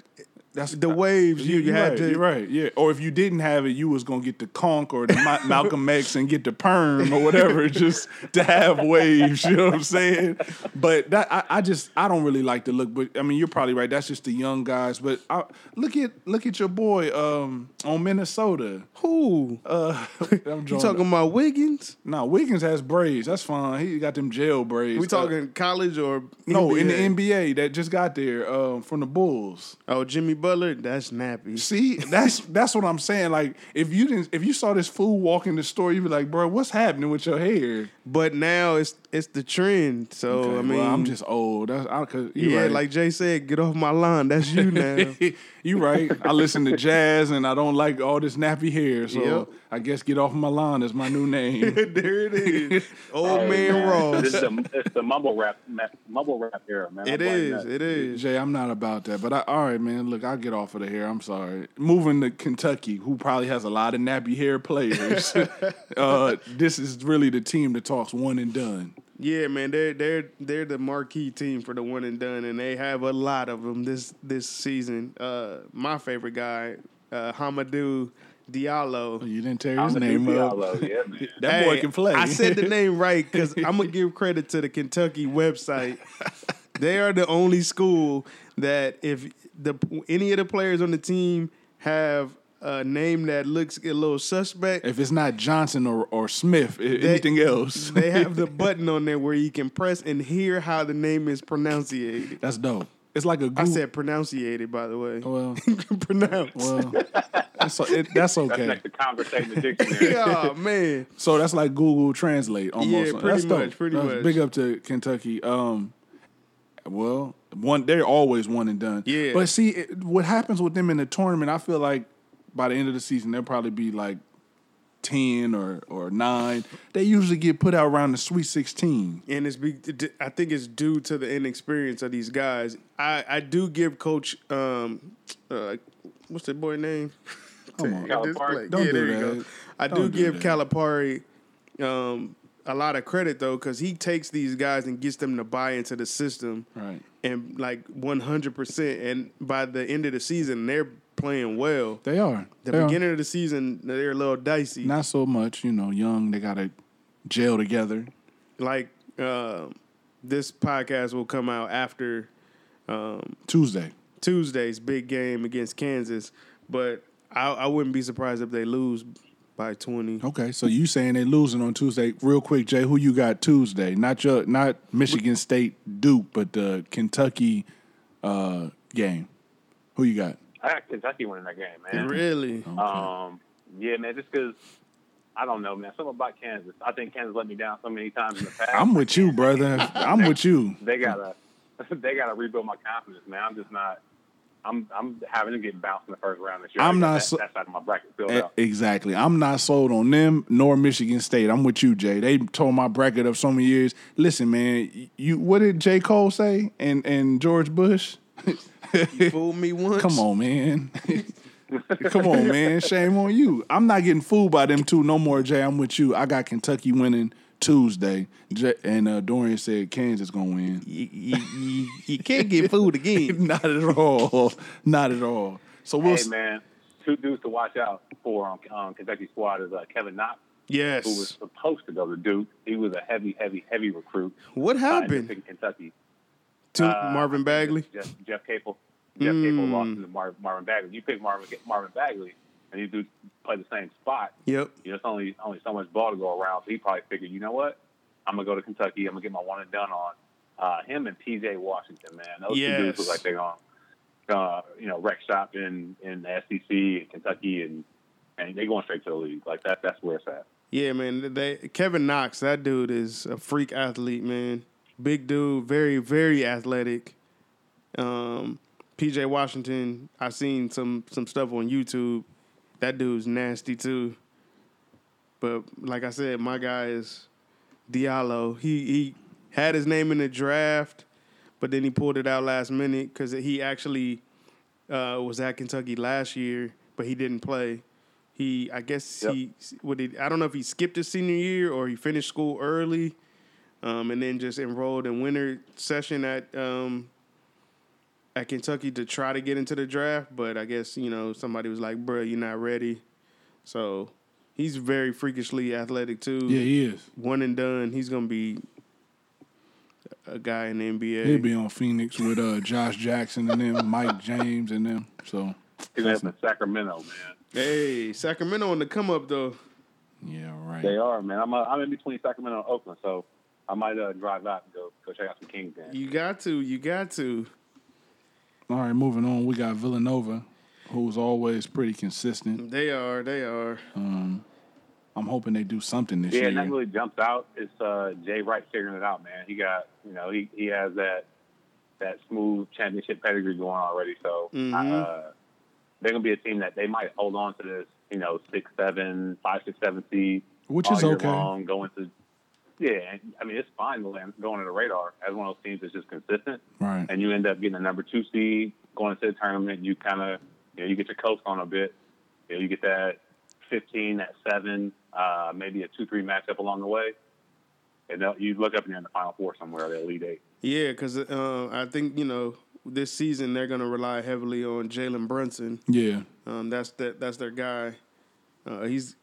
That's the waves. You, You, had right, to. you're right, yeah. Or if you didn't have it, you was gonna get the conk or the Ma- (laughs) Malcolm X and get the perm or whatever, (laughs) just to have waves. You know what I'm saying? But that I, I just I don't really like the look. But I mean, you're probably right. That's just the young guys. But I, look at look at your boy um, on Minnesota. Who? Uh, (laughs) I'm You talking about Wiggins? No, Wiggins has braids. That's fine. He got them jail braids. We talking college or no in the NBA? NBA that just got there um, from the Bulls. Oh, Jimmy Butler, that's nappy. See, that's that's what I'm saying. Like, if you didn't, if you saw this fool walk in the store, you'd be like, "Bro, what's happening with your hair?" But now it's it's the trend. So Okay, I mean, well, I'm just old. That's I, cause you yeah, right. like Jay said, get off my lawn. That's you (laughs) now. you right. I listen to jazz and I don't like all this nappy hair, so Yep. I guess get off my lawn is my new name. (laughs) there it is, (laughs) old Hey, man Ross. This is the, it's the mumble rap, mumble rap era, man. I It blame is. that. It is. Jay, I'm not about that. But I, all right, man. Look, I'll get off of the hair. I'm sorry. Moving to Kentucky, who probably has a lot of nappy hair players. uh, this is really the team that talks one and done. Yeah, man, they're they're they're the marquee team for the one and done, and they have a lot of them this this season. Uh, my favorite guy, uh, Hamidou Diallo. You didn't tear I'm his the name new up. Yeah, man. (laughs) That boy can play. I said the (laughs) name right because I'm gonna give credit to the Kentucky website. (laughs) they are the only school that if the any of the players on the team have a name that looks a little suspect, If it's not Johnson or, or Smith, i- anything else, (laughs) they have the (laughs) button on there where you can press and hear how the name is pronunciated. that's dope. It's like a Google. I said pronunciated, by the way. well, (laughs) Pronounce. well, that's, it, that's That's okay. next to conversation dictionary. oh man. So that's like Google Translate almost. Yeah, pretty that's dope. much, pretty That's much. Big up to Kentucky. Um, well, one they're always one and done. Yeah. But see, it, what happens with them in the tournament? I feel like by the end of the season they'll probably be like ten or or nine. They usually get put out around the Sweet Sixteen. and it's be, I think it's due to the inexperience of these guys. I, I do give Coach um uh what's that boy name? Come on. Calipari? Don't yeah, do there you that. go. I do Don't do give that. Calipari um a lot of credit though because he takes these guys and gets them to buy into the system Right. and like one hundred percent. And by the end of the season, they're playing well. They are. The They are. beginning of the season, they're a little dicey. Not so much, you know, young. They got to gel together. like uh, this podcast will come out after um, Tuesday. Tuesday's big game against Kansas, but I, I wouldn't be surprised if they lose by twenty. Okay, so you saying they losing on Tuesday? Real quick, Jay, who you got Tuesday? Not your, not Michigan State Duke, but the Kentucky uh, game. Who you got? I got Kentucky winning that game, man. Really? Um, yeah, man, just because I don't know, man. Something about Kansas. I think Kansas let me down so many times in the past. I'm with you, brother. (laughs) I'm with you. They gotta, (laughs) they gotta rebuild my confidence, man. I'm just not. I'm I'm having to get bounced in the first round this year. I'm not that, so- that side of my bracket filled E- out. Exactly. I'm not sold on them nor Michigan State. I'm with you, Jay. They told my bracket up so many years. Listen, man, you what did J. Cole say and and George Bush? (laughs) (laughs) Fooled me once. Come on, man. (laughs) Come on, man. Shame on you. I'm not getting fooled by them two no more, Jay. I'm with you. I got Kentucky winning Tuesday. J- and uh, Dorian said Kansas gonna win. You, you, you, you can't get fooled again. (laughs) not at all. Not at all. So we'll Hey s- man, two dudes to watch out for on, on Kentucky squad is uh, Kevin Knox, Yes, who was supposed to go to Duke. He was a heavy, heavy, heavy recruit. What ended up happened picking Kentucky. To Uh, Marvin Bagley? Jeff, Jeff Capel. Jeff Capel Mm. lost to Mar- Marvin Bagley. You pick Marvin Marvin Bagley, and you do play the same spot. Yep. You know, it's only only so much ball to go around. So he probably figured, you know what? I'm gonna go to Kentucky. I'm gonna get my one and done on. Uh, him and PJ Washington, man. Those two dudes Yes. look like they're gonna, uh, you know, wreck shop in in the SEC and Kentucky, and and they going straight to the league. Like that. That's where it's at. Yeah, man. They, Kevin Knox, that dude is a freak athlete, man. Big dude, very, very athletic. Um, PJ Washington, I've seen some some stuff on YouTube. That dude's nasty too. But like I said, my guy is Diallo. He he had his name in the draft, but then he pulled it out last minute because he actually uh, was at Kentucky last year, but he didn't play. He, I guess Yep. he, what he, I don't know if he skipped his senior year or he finished school early, um, and then just enrolled in winter session at um, at Kentucky to try to get into the draft. But I guess you know somebody was like, "Bro, you're not ready." So he's very freakishly athletic too. Yeah, he is. One and done. He's gonna be a guy in the NBA. He'll be on Phoenix with uh, Josh Jackson and them, Mike James and them. So He's in Sacramento, man. Hey, Sacramento on the come up though. yeah, right. They are, man. I'm uh, I'm in between Sacramento and Oakland, so I might uh, drive out and go go check out some Kings games. You got to, you got to. All right, moving on. We got Villanova, who's always pretty consistent. They are, they are. Um, I'm hoping they do something this Yeah, year. and that really jumps out. It's uh, Jay Wright figuring it out, man. He got, you know, he, he has that that smooth championship pedigree going already. So Mhm. uh, they're gonna be a team that they might hold on to this, you know, six, seven, five, six, seven seed, Which all is year okay. long, going to. Yeah, I mean it's fine to land, going to the radar as one of those teams that's just consistent, Right. and you end up getting a number two seed going into the tournament. You kind of, you know, you get your coast on a bit. You know, you get that fifteen, that seven, uh, maybe a two-three matchup along the way, and you look up and you're in the final four somewhere, the elite eight. Yeah, because uh, I think you know this season they're gonna rely heavily on Jalen Brunson. Yeah. Um, that's that. That's their guy. Uh, he's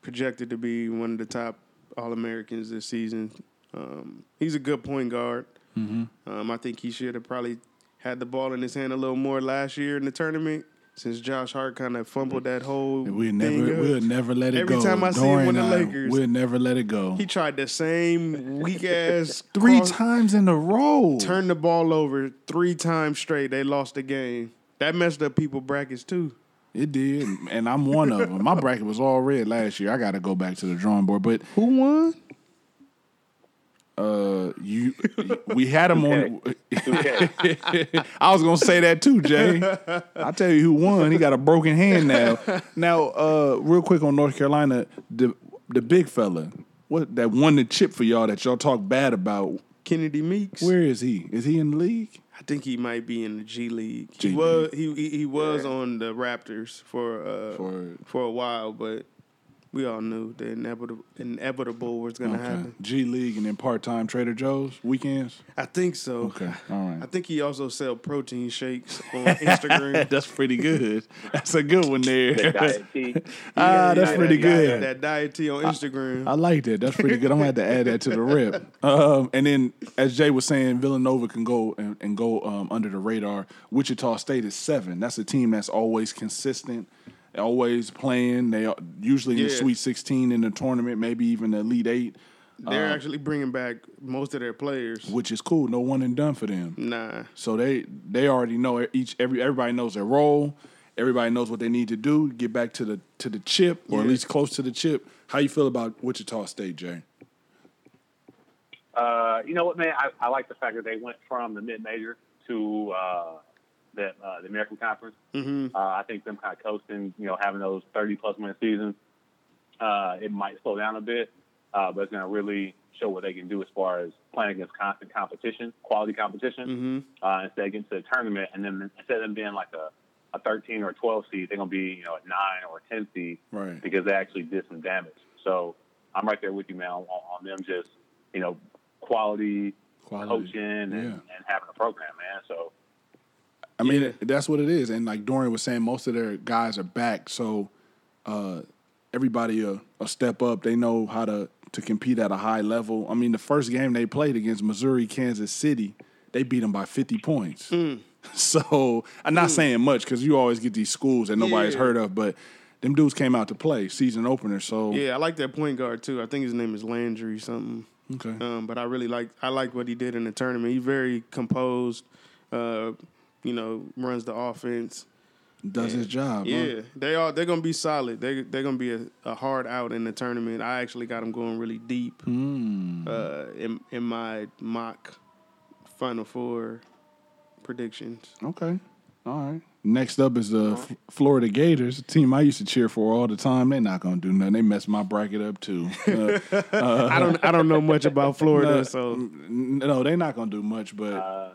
projected to be one of the top All Americans this season. Um, he's a good point guard. Mm-hmm. Um, I think he should have probably had the ball in his hand a little more last year in the tournament, since Josh Hart kind of fumbled that whole. We'll thing never, we'll never let it Every go. Every time I see him Dorian with the Lakers, we'll never let it go. He tried the same weak (laughs) ass Three cross- times in a row. turned the ball over three times straight. They lost the game. That messed up people brackets too. It did, and I'm one of them. My (laughs) bracket was all red last year. I got to go back to the drawing board. But Who won? uh, you, we had him on. 2K. (laughs) I was gonna say that too, Jay. I'll tell you who won. He got a broken hand now. Now, uh, real quick on North Carolina, the the big fella, what that won the chip for y'all that y'all talk bad about. Kennedy Meeks. Where is he? Is he in the league? I think he might be in the G League. G he was he he, he was on the Raptors for uh For- for a while, but we all knew the inevitable inevitable was gonna Okay. happen. G League and then part time Trader Joe's weekends. I think so. Okay, all right. I think he also sell protein shakes on (laughs) Instagram. (laughs) That's pretty good. That's a good one The there. diet (laughs) tea. ah, that's Yeah, pretty that good. Diet, that diet tea on Instagram. I like that. That's pretty good. I'm gonna have to add that to the rip. Um, and then, as Jay was saying, Villanova can go and, and go um, under the radar. Wichita State is seven. That's a team that's always consistent, always playing. They are usually in the Yeah. Sweet 16 in the tournament, maybe even the Elite Eight, They're actually bringing back most of their players. which is cool. No one and done for them. Nah. So they they already know each every everybody knows their role. Everybody knows what they need to do. Get back to the to the chip, or at Yeah. least close to the chip. How you feel about Wichita State, Jay? Uh, you know what, man? I, I like the fact that they went from the mid major to uh, the uh, the American Conference. hmm Uh, I think them kind of coasting, you know, having those 30 plus win seasons, uh, it might slow down a bit, uh, but it's going to really show what they can do as far as playing against constant competition, quality competition, hmm uh, instead of getting to the tournament. And then instead of them being like a, a 13 or 12 seed, they're going to be, you know, a 9 or a 10 seed Right. because they actually did some damage. So I'm right there with you, man, on, on them just, you know, quality, Quality. coaching and, Yeah. and having a program, man. So, I mean, that's what it is. And like Dorian was saying, most of their guys are back, so uh, everybody a, a step up. They know how to to compete at a high level. I mean, the first game they played against Missouri, Kansas City, they beat them by fifty points. (laughs) So I'm not saying much because you always get these schools that nobody's Yeah. heard of, but them dudes came out to play season opener. So Yeah, I like that point guard too. I think his name is Landry something. okay, Um, but I really like I like what he did in the tournament. He's very composed. Uh, you know, runs the offense. does his job. huh? Yeah, they are. They're gonna be solid. They they're gonna be a, a hard out in the tournament. I actually got them going really deep Hmm. uh, in in my mock Final Four predictions. Okay. All right. Next up is the F- Florida Gators, a team I used to cheer for all the time. They're not gonna do nothing. They messed my bracket up too. (laughs) Uh, I don't I don't know much about (laughs) Florida, no, so no, they're not gonna do much. But uh,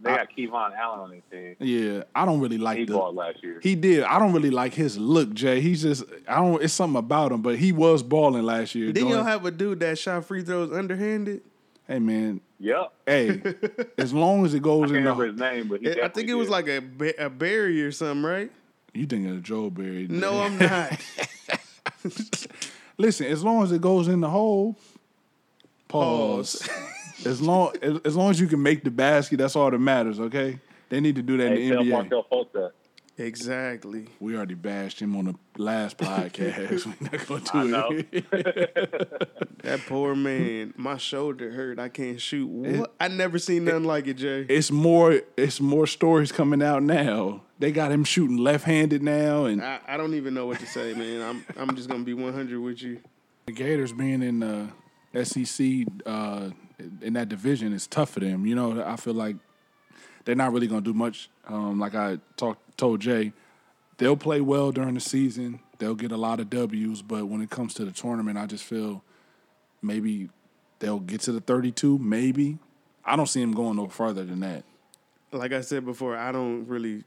they got KeVaughn Allen on their team. yeah, I don't really like He the. balled last year. He did. I don't really like his look, Jay. He's just. I don't. It's something about him, but he was balling last year. didn't doing- y'all have a dude that shot free throws underhanded? hey man. Yep. Hey, (laughs) as long as it I goes can't in remember the. his name, but he I think definitely it was like a ba- a Barry or something, right? You thinking of Joe Berry? No, I'm not. (laughs) Listen, as long as it goes in the hole, pause. As long as, as long as you can make the basket, that's all that matters. Okay, they need to do that Hey, in tell the NBA. Markelle Fultz that. exactly. We already bashed him on the last (laughs) podcast. We're not gonna do it. (laughs) That poor man, my shoulder hurt. I can't shoot. What? I never seen nothing like it, Jay. it's more. It's more stories coming out now. They got him shooting left-handed now, and I, I don't even know what to say, man. I'm I'm just gonna be 100 with you. the Gators being in the SEC uh, in that division is tough for them. You know, I feel like they're not really going to do much. Um, like I talked told Jay, they'll play well during the season. They'll get a lot of W's, but when it comes to the tournament, I just feel maybe they'll get to the 32. Maybe I don't see them going no further than that. Like I said before, I don't really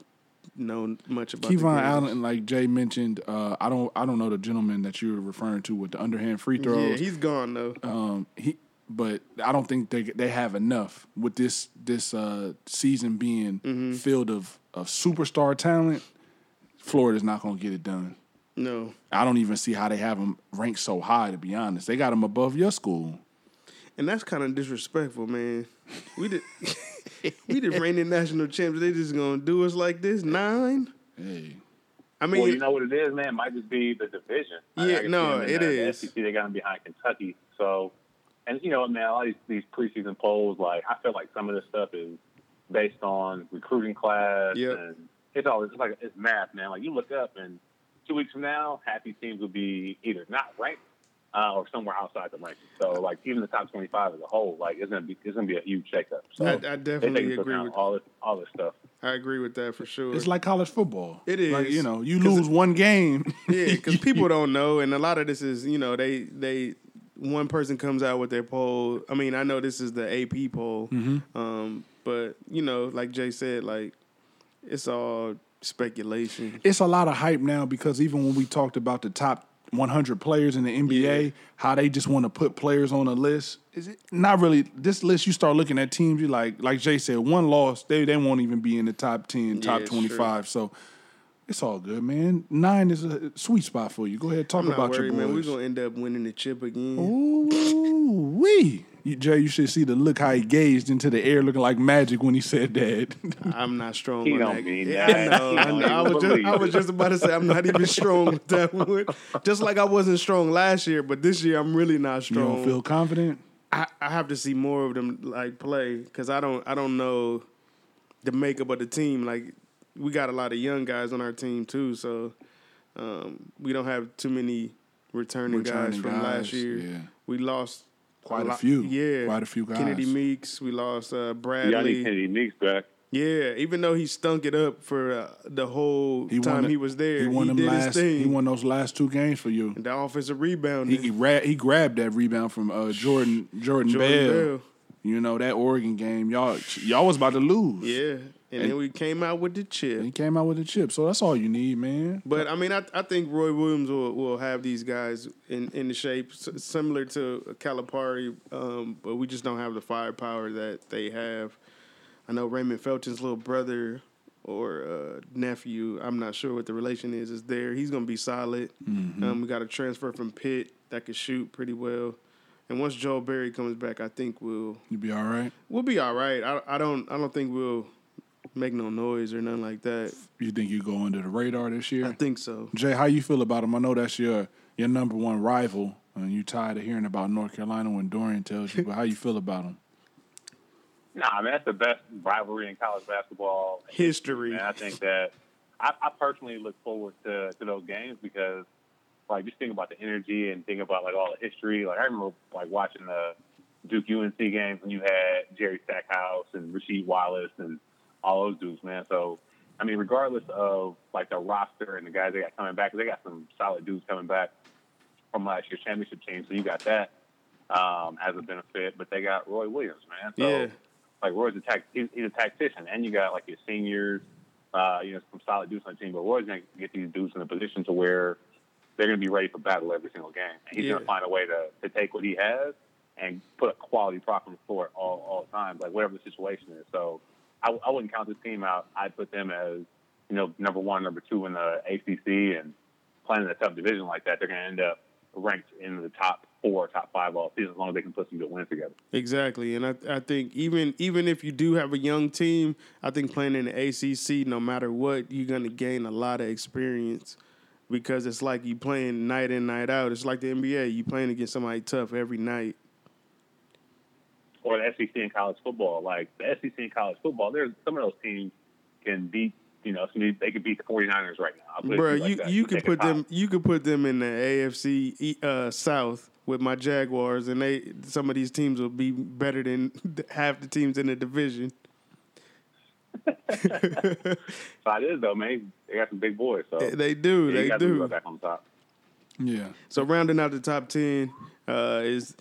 know much about KeVaughn. Allen, like Jay mentioned, uh, I don't I don't know the gentleman that you're referring to with the underhand free throws. Yeah, he's gone though. Um, he, but I don't think they they have enough with this this uh, season being Mm-hmm. filled of of superstar talent. Florida's not going to get it done. No, I don't even see how they have them ranked so high. To be honest, they got them above your school. and that's kind of disrespectful, man. We did (laughs) we did reigning national champs. They just gonna do us like this? Nine? Hey, I mean, well, you know what it is, man. It might just be the division. Yeah, I can no, see them in it the, is. The SEC, they got them behind Kentucky. So, and you know, man, all these, these preseason polls, like I feel like some of this stuff is based on recruiting class, Yep. and it's all it's like it's math, man. Like you look up, and two weeks from now, half these teams will be either not ranked uh, or somewhere outside the rankings. So, like even the top twenty-five as a whole, like it's gonna be it's gonna be a huge shakeup. So I, I definitely agree with. all this all this stuff. I agree with that for sure. it's like college football. It is. Like, you know, you lose one game. Yeah, because (laughs) people don't know, and a lot of this is you know they they one person comes out with their poll. I mean, I know this is the AP poll, Mm-hmm. um, but you know, like Jay said, like it's all speculation. it's a lot of hype now because even when we talked about the top 100 players in the NBA, Yeah. how they just want to put players on a list. Is it not really this list? You start looking at teams, you like, like Jay said, one loss, they they won't even be in the top 10, top it's 25. So it's all good, man. Nine is a sweet spot for you. Go ahead, talk I'm not about worried, your man. We're gonna end up winning the chip again. Ooh, wee. You, Jay, you should see the look how he gazed into the air, looking like magic when he said that. (laughs) I'm not strong He on don't that. mean that. I know. I, know. I was just I was just about to say I'm not even strong with that one. Just like I wasn't strong last year, but this year I'm really not strong. you don't feel confident? I, I have to see more of them like play because I don't I don't know the makeup of the team. Like we got a lot of young guys on our team too, so um, we don't have too many returning, guys from guys, last year. yeah. We lost Quite a lot- few. Yeah, Quite a few guys. Kennedy Meeks. We lost uh, Y'all need Kennedy Meeks back. Yeah, even though he stunk it up for uh, the whole He time won. he was there, He won them did last. his thing. He won those last two games for you. the offensive rebound. He he, ra- he grabbed that rebound from uh, Jordan Jordan, Jordan Bell. Bell. You know that Oregon game, y'all y'all was about to lose. Yeah, and, then we came out with the chip. He came out with the chip, so that's all you need, man. But I mean, I, I think Roy Williams will, will have these guys in, in the shape similar to Calipari, um, but we just don't have the firepower that they have. I know Raymond Felton's little brother or uh, nephew, I'm not sure what the relation is, is there. He's going to be solid. Um, we got a transfer from Pitt that could shoot pretty well. And once Joel Berry comes back, I think we'll You be all right. we'll be all right. I, I don't I don't think we'll make no noise or nothing like that. You think you go under the radar this year? I think so. Jay, how you feel about him? I know that's your your number one rival, and you tired of hearing about North Carolina when Dorian tells you. But how you feel about him? (laughs) Nah, I mean that's the best rivalry in college basketball History. And I think that I, I personally look forward to, to those games because, like, just think about the energy and think about like all the history. Like I remember like watching the Duke UNC games when you had Jerry Stackhouse and Rasheed Wallace and all those dudes, man. So I mean, regardless of like the roster and the guys they got coming back, they got some solid dudes coming back from last year's championship team. So you got that um, as a benefit, but they got Roy Williams, man. So, Yeah. like Roy's a tac- he's, he's a tactician, and you got like your seniors, uh, you know, some solid dudes on the team. But Roy's gonna get these dudes in a position to where they're gonna be ready for battle every single game. And he's Yeah. gonna find a way to, to take what he has and put a quality product on the floor all all the time, like whatever the situation is. So I, I wouldn't count this team out. I'd put them as you know number one, number two in the ACC, and playing in a tough division like that, they're gonna end up ranked in the top four, top five all season as long as they can put some good wins together. Exactly, and I, I think even even if you do have a young team, I think playing in the ACC, no matter what, you're gonna gain a lot of experience because it's like you playing night in night out. It's like the NBA, you playing against somebody tough every night. Or the SEC in college football. Like the SEC in college football, there's some of those teams can beat. You know, some, they could beat the 49ers right now. I'll put it Bro, to like you that. you They can put them you can put them in the AFC E- uh, South with my Jaguars, and they some of these teams will be better than half the teams in the division. (laughs) So it is though, man. They got some big boys. So They do, yeah, you they got to do. back on top. Yeah, So rounding out the top ten uh, is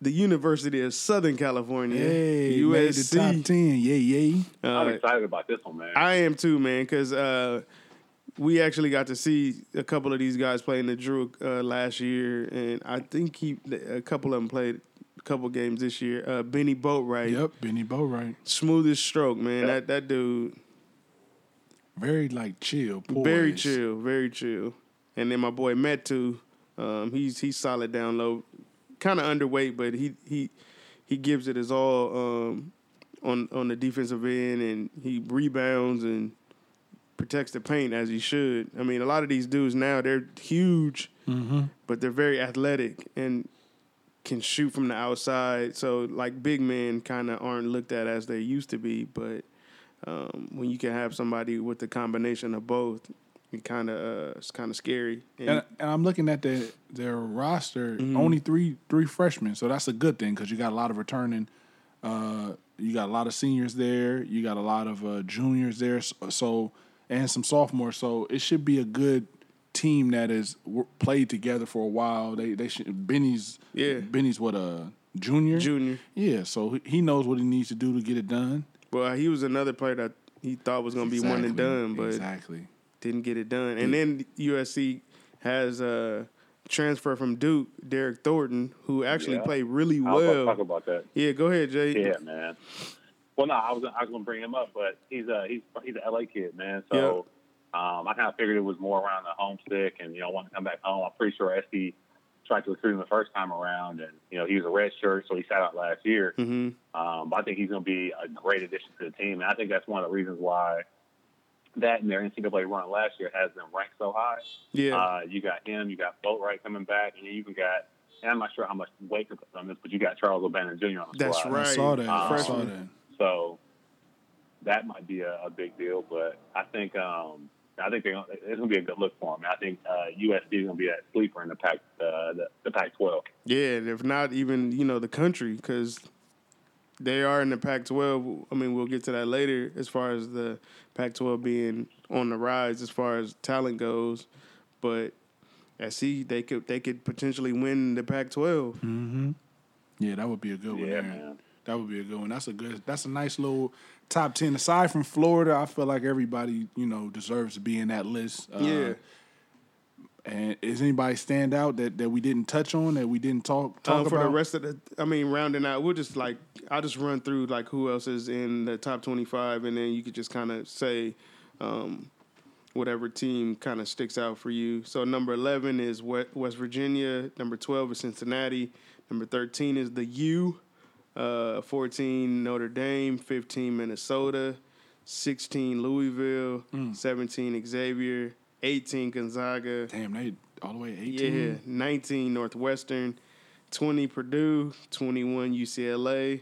the University of Southern California, hey, made the top USC. ten. Yeah, yeah. I'm Uh, excited about this one, man. I am too, man, because uh, we actually got to see a couple of these guys playing the Drew uh, last year, and I think he a couple of them played a couple games this year. Uh, Bennie Boatwright, Yep, Bennie Boatwright. smoothest stroke, man. Yep. That that dude, Very like chill, very chill, very chill. And then my boy Metu, um, he's he's solid down low, kind of underweight, but he he he gives it his all um, on on the defensive end, and he rebounds and protects the paint as he should. I mean, a lot of these dudes now they're huge, Mm-hmm. but they're very athletic and can shoot from the outside. So like big men kind of aren't looked at as they used to be, but um, when you can have somebody with the combination of both, it kind of uh, it's kind of scary. And, And, and I'm looking at the their roster. Mm-hmm. Only three three freshmen, so that's a good thing because you got a lot of returning. Uh, you got a lot of seniors there. You got a lot of uh, juniors there. So, so and some sophomores. So it should be a good team that is w- played together for a while. They they should. Bennie's Yeah. Bennie's what a junior. Junior. Yeah, so he- he knows what he needs to do to get it done. well, he was another player that he thought was going to be one and done, but exactly. Didn't get it done. And then USC has a transfer from Duke, Derryck Thornton, who actually Yeah. played really well. talk about that. Yeah, go ahead, Jay. Yeah, man. Well, no, I was I was gonna bring him up, but he's a he's he's an LA kid, man. So um, I kind of figured it was more around the homesick and you know wanting to come back home. I'm pretty sure SD tried to recruit him the first time around, and you know he was a red shirt, so he sat out last year. hmm Um, but I think he's going to be a great addition to the team, and I think that's one of the reasons why that and their NCAA run last year has them ranked so high. Yeah. Uh, you got him, you got Boatwright coming back, and you even got. And I'm not sure how much weight to put on this, but you got Charles O'Bannon Jr. on the That's squad. right. I saw that. I saw Freshman. that. So that might be a, a big deal, but I think um, I think they're gonna, it's going to be a good look for them. I think uh, USC is going to be that sleeper in the Pac uh, the, the Pac-12. Yeah, and if not even you know the country, because they are in the Pac-12. I mean, we'll get to that later. As far as the Pac-12 being on the rise, as far as talent goes, but at see they could they could potentially win the Pac-12. Yeah, that would be a good one. Yeah, man. That would be a good one. That's a good. That's a nice little top ten. Aside from Florida, I feel like everybody you know deserves to be in that list. Uh, Yeah. And is anybody stand out that, that we didn't touch on that we didn't talk talk Um, for about? the rest of the, I mean, rounding out, we'll just like I'll just run through like who else is in the top twenty-five, and then you could just kind of say um, whatever team kind of sticks out for you. So number eleven is We- West Virginia. Number twelve is Cincinnati. Number thirteen is the U. Uh, fourteen Notre Dame. Fifteen Minnesota. Sixteen Louisville. Seventeen Xavier. Eighteen Gonzaga. Damn, they all the way 18. Yeah, eighteen. 19 Northwestern, 20 Purdue, 21 UCLA,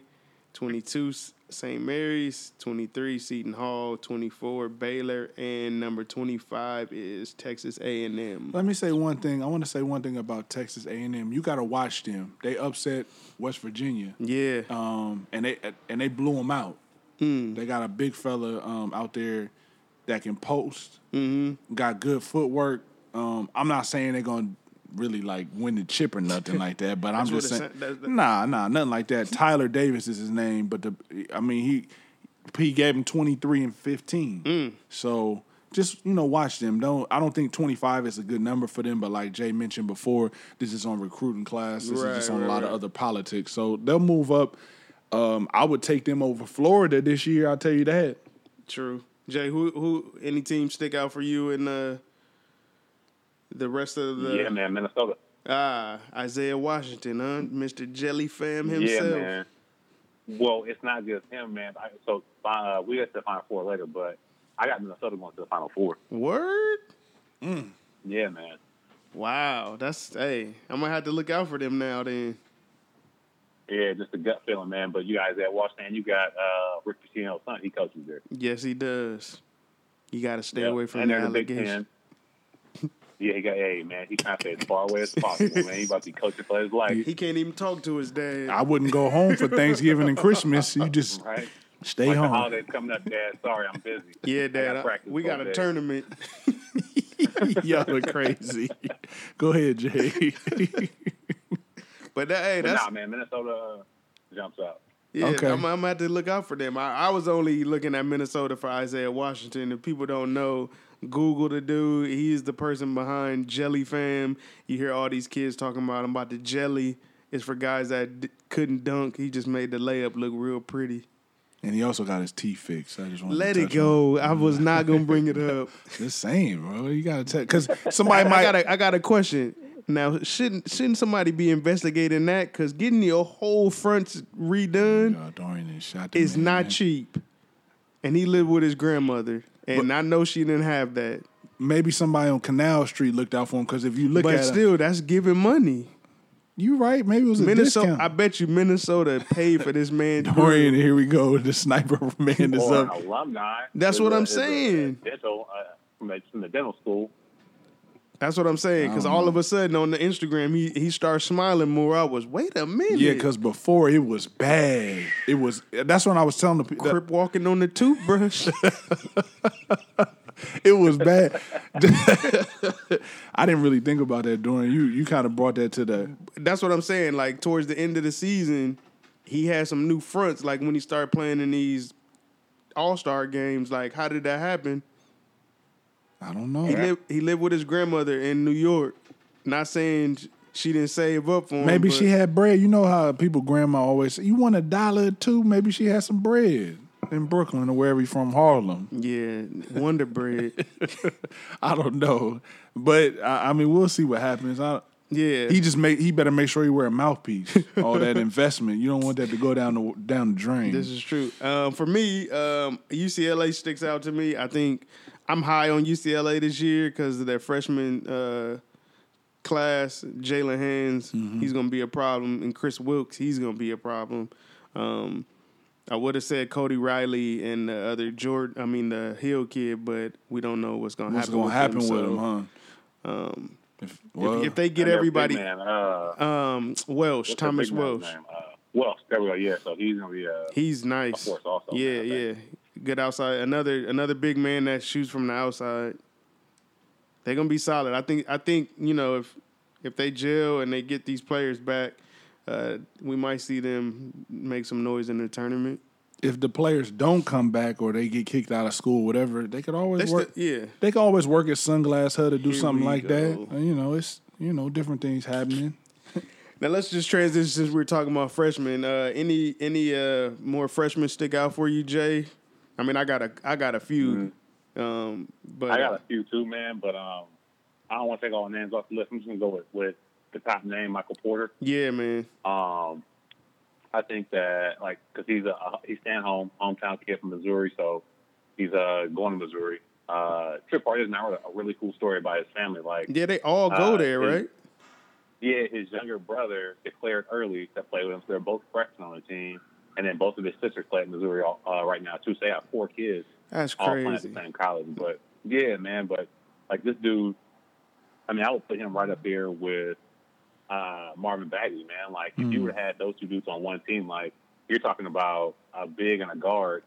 22 St. Mary's, 23 Seton Hall, 24 Baylor, and number 25 is Texas A&M. Let me say one thing. I want to say one thing about Texas A and M. You got to watch them. They upset West Virginia. Yeah, um, and they and they blew them out. They got a big fella um, out there that can post. Mm-hmm. Got good footwork. Um, I'm not saying they're gonna really like win the chip or nothing (laughs) like that, but I'm just saying, sa- that- that- nah, nah, nothing like that. Tyler Davis is his name, but the I mean he he gave him 23 and 15. Mm. So just you know watch them. Don't I don't think 25 is a good number for them, but like Jay mentioned before, this is on recruiting class. This Right, is just on right, a lot right. of other politics. So they'll move up. Um, I would take them over Florida this year. I'll tell you that. true. Jay, who who any team stick out for you in the the rest of the yeah, man, Minnesota. ah Isaiah Washington, huh? Mr. Jelly Fam himself. Yeah, man. Well, it's not just him, man. I, so uh, we get to the Final Four later, but I got Minnesota going to the Final Four. Word. Yeah, man. Wow, that's hey. I'm gonna have to look out for them now. Then Yeah, just a gut feeling, man. But you guys at Washington, you got uh, Rick Pitino's son. He coaches there. yes, he does. You got to stay Yep. away from and the they're the Big allegations. (laughs) Yeah, he got. Hey, man, he trying to stay as far away as possible, man. He about to be coaching for his life, He can't even talk to his dad. I wouldn't go home for Thanksgiving and Christmas. You just (laughs) right? stay Like the home. holidays coming up, Dad. Sorry, I'm busy. yeah, I dad. I- practice we got a days. tournament. (laughs) Y'all are crazy. Go ahead, Jay. But that, hey, But that's nah, man, Minnesota uh, jumps out. yeah. Okay. I'm, I'm gonna have to look out for them. I, I was only looking at Minnesota for Isaiah Washington. If people don't know, Google the dude. He's the person behind Jelly Fam. You hear all these kids talking about him about the jelly. It's for guys that d- couldn't dunk. He just made the layup look real pretty. and he also got his teeth fixed. I just want Let to it touch on go. I was not gonna bring it up. (laughs) Just same, bro. You gotta tell because (laughs) somebody might. I got a, I got a question. Now, shouldn't shouldn't somebody be investigating that? Because getting your whole fronts redone shot is man, not man. cheap. And he lived with his grandmother, and I know she didn't have that. Maybe somebody on Canal Street looked out for him because if you look but at still, that's giving money. you right. Maybe it was a Minnesota, discount. I bet you Minnesota paid for this (laughs) man. Dorian, here we go. The sniper (laughs) man is or up. alumni. That's is what a- I'm is a saying. dental uh, from, a, from the dental school. That's what I'm saying. Because all know. of a um, sudden on the Instagram, he he starts smiling more. I was, wait a minute. Yeah, because before it was bad. It was. That's when I was telling the people. Crip walking on the toothbrush. (laughs) It was bad. (laughs) I didn't really think about that during you. You kind of brought that to the. That's what I'm saying. Like towards the end of the season, he had some new fronts. Like when he started playing in these All Star games. Like how did that happen? I don't know. He lived he lived with his grandmother in New York. Not saying she didn't save up for him. Maybe she had bread. You know how people grandma always say, "You want a dollar or two? Maybe she had some bread in Brooklyn or wherever he's from, Harlem. Yeah, Wonder Bread. (laughs) I don't know, but I, I mean, we'll see what happens. I, Yeah, he just make he better make sure he wear a mouthpiece. All that (laughs) investment, you don't want that to go down the down the drain. This is true. Um, for me, um, UCLA sticks out to me. I think I'm high on UCLA this year because of their freshman uh, class. Jaylen Hands, he's going to be a problem, and Kris Wilkes, he's going to be a problem. Um, I would have said Cody Riley and the other Jordan. I mean the Hill kid, but we don't know what's going to What's happen. gonna with happen him, with so, him, huh? Um, if, well, If, if they get And their big everybody, man, uh, um, Welsh, Thomas big Welsh. Uh, Well, there we go. Yeah, so he's gonna be a, He's a nice. force also. Yeah, man, yeah. Think. Good outside. Another another big man that shoots from the outside. They're gonna be solid. I think. I think you know if if they gel and they get these players back, uh, we might see them make some noise in the tournament. If the players don't come back or they get kicked out of school, whatever, they could always They work. still- yeah. They could always work at Sunglass Hut to do Here something like go. that. And, you know, it's you know different things happening. (laughs) Now let's just transition since we're talking about freshmen. Uh, any any uh, more freshmen stick out for you, Jay? I mean, I got a I got a few, um, but Mm-hmm. I got a few too, man. But um, I don't want to take all the names off the list. I'm just gonna go with, with the top name, Michael Porter. yeah, man. Um, I think that like because he's a he's staying home, hometown kid from Missouri, so he's uh going to Missouri. Uh, Trip Hart is now a really cool story about his family. Like, Yeah, they all go Uh, there, his- right? yeah, his younger brother declared early to play with him, so they're both freshmen on the team. And then both of his sisters play at Missouri uh, right now too. So they have four kids That's all playing at the same college. But yeah, man. But like this dude, I mean, I would put him right up there with uh, Marvin Bagley, man. Like if you would have had those two dudes on one team, like you're talking about a big and a guard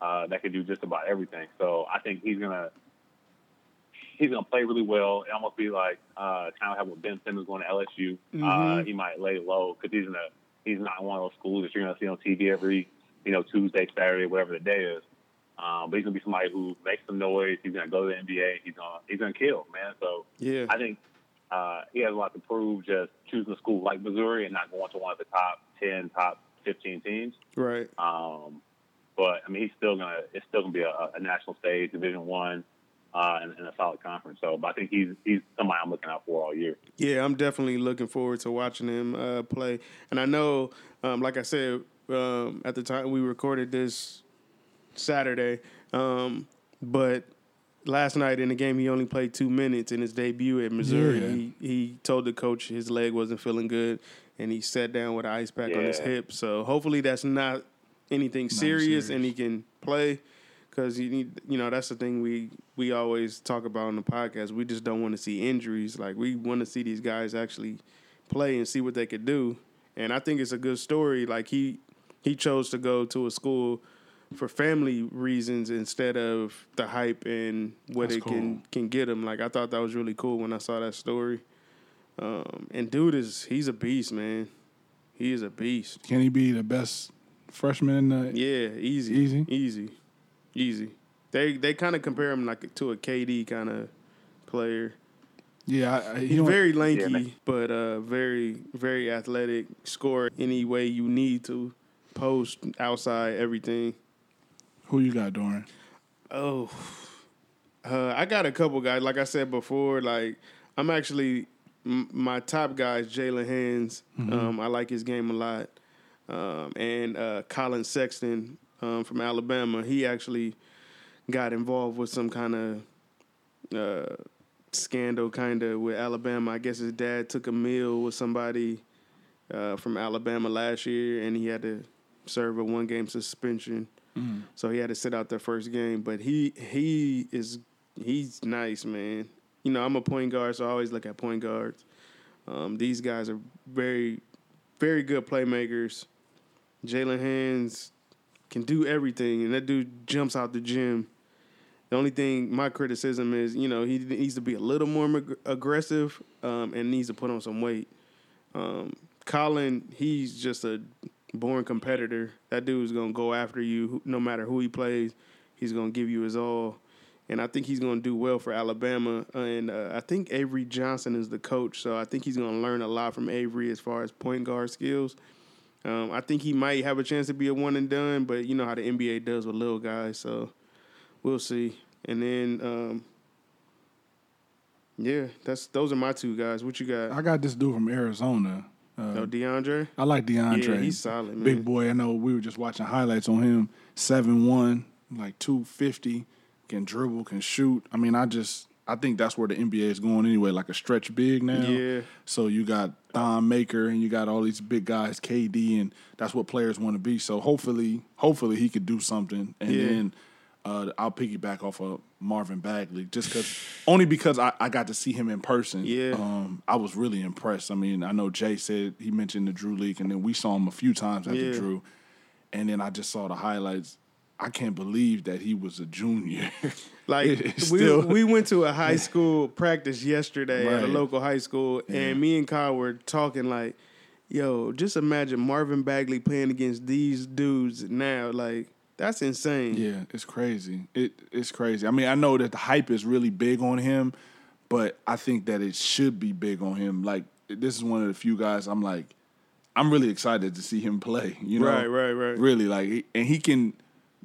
uh, that could do just about everything. So I think he's gonna he's gonna play really well. It almost be like uh, kind of have what Ben Simmons going to LSU. Uh, Mhm. he might lay low because he's in a he's not one of those schools that you're gonna see on TV every you know Tuesday, Saturday, whatever the day is. Um, but he's gonna be somebody who makes some noise. He's gonna go to the NBA. He's gonna he's gonna kill, man. So Yeah, I think uh, he has a lot to prove just choosing a school like Missouri and not going to one of the top ten, top fifteen teams. right. Um, but I mean, he's still gonna it's still gonna be a, a national stage, Division One, uh, and, and a solid conference. So, but I think he's he's somebody I'm looking out for all year. Yeah, I'm definitely looking forward to watching him uh, play. And I know, um, like I said, um, at the time we recorded this Saturday, um, but last night in the game he only played two minutes in his debut at Missouri. Yeah. He he told the coach his leg wasn't feeling good, and he sat down with an ice pack on his hip. So hopefully that's not anything serious, serious. and he can play. Because you need, you know, that's the thing we we always talk about on the podcast. We just don't want to see injuries. Like we want to see these guys actually play and see what they could do. And I think it's a good story. Like he he chose to go to a school for family reasons instead of the hype and what That's it can can get him. Like I thought that was really cool when I saw that story. Um, and dude is he's a beast, man. He is a beast. Can he be the best freshman in the? Yeah, easy, Easy? easy, easy. They they kind of compare him like to a KD kind of player. Yeah, I, I- He's don't- very lanky, man. but uh, very very athletic. Score any way you need to. Post outside everything. Who you got, Dorian? Oh, uh, I got a couple guys. Like I said before, like I'm actually m- my top guy is Jaylen Hands. Um, I like his game a lot, um, and uh, Collin Sexton um, from Alabama. He actually got involved with some kind of uh, scandal, kind of with Alabama. I guess his dad took a meal with somebody uh, from Alabama last year, and he had to serve a one game suspension. So he had to sit out their first game. But he he is he's nice, man. You know, I'm a point guard, so I always look at point guards. Um, these guys are very, very good playmakers. Jaylen Hands can do everything, and that dude jumps out the gym. The only thing my criticism is, you know, he needs to be a little more mag- aggressive um, and needs to put on some weight. Um, Collin, he's just a born competitor. That dude's gonna go after you no matter who he plays. He's gonna give you his all, and I think he's gonna do well for Alabama. And uh, I think Avery Johnson is the coach, so I think he's gonna learn a lot from Avery as far as point guard skills. Um, I think he might have a chance to be a one and done, but you know how the NBA does with little guys, so we'll see. And then, um, yeah, that's those are my two guys. What you got? I got this dude from Arizona. Uh, Oh, DeAndre. I like DeAndre. Yeah, he's solid, man. Big boy. I know we were just watching highlights on him. Seven one, like two fifty, can dribble, can shoot. I mean, I just I think that's where the NBA is going anyway, like a stretch big now. Yeah. So you got Thon Maker and you got all these big guys, KD, and that's what players want to be. So hopefully, hopefully he could do something. And Yeah. then Uh, I'll piggyback off of Marvin Bagley just because, only because I, I got to see him in person. Yeah. um, I was really impressed. I mean, I know Jay said he mentioned the Drew League, and then we saw him a few times after Yeah. Drew, and then I just saw the highlights. I can't believe that he was a junior. (laughs) Like It- we still- we went to a (laughs) high school practice yesterday at a local high school, and me and Kyle were talking like, "Yo, just imagine Marvin Bagley playing against these dudes now. Like that's insane." Yeah, it's crazy. It it's crazy. I mean, I know that the hype is really big on him, but I think that it should be big on him. Like this is one of the few guys I'm like, I'm really excited to see him play. You know, Right, right, right. Really, like, and he can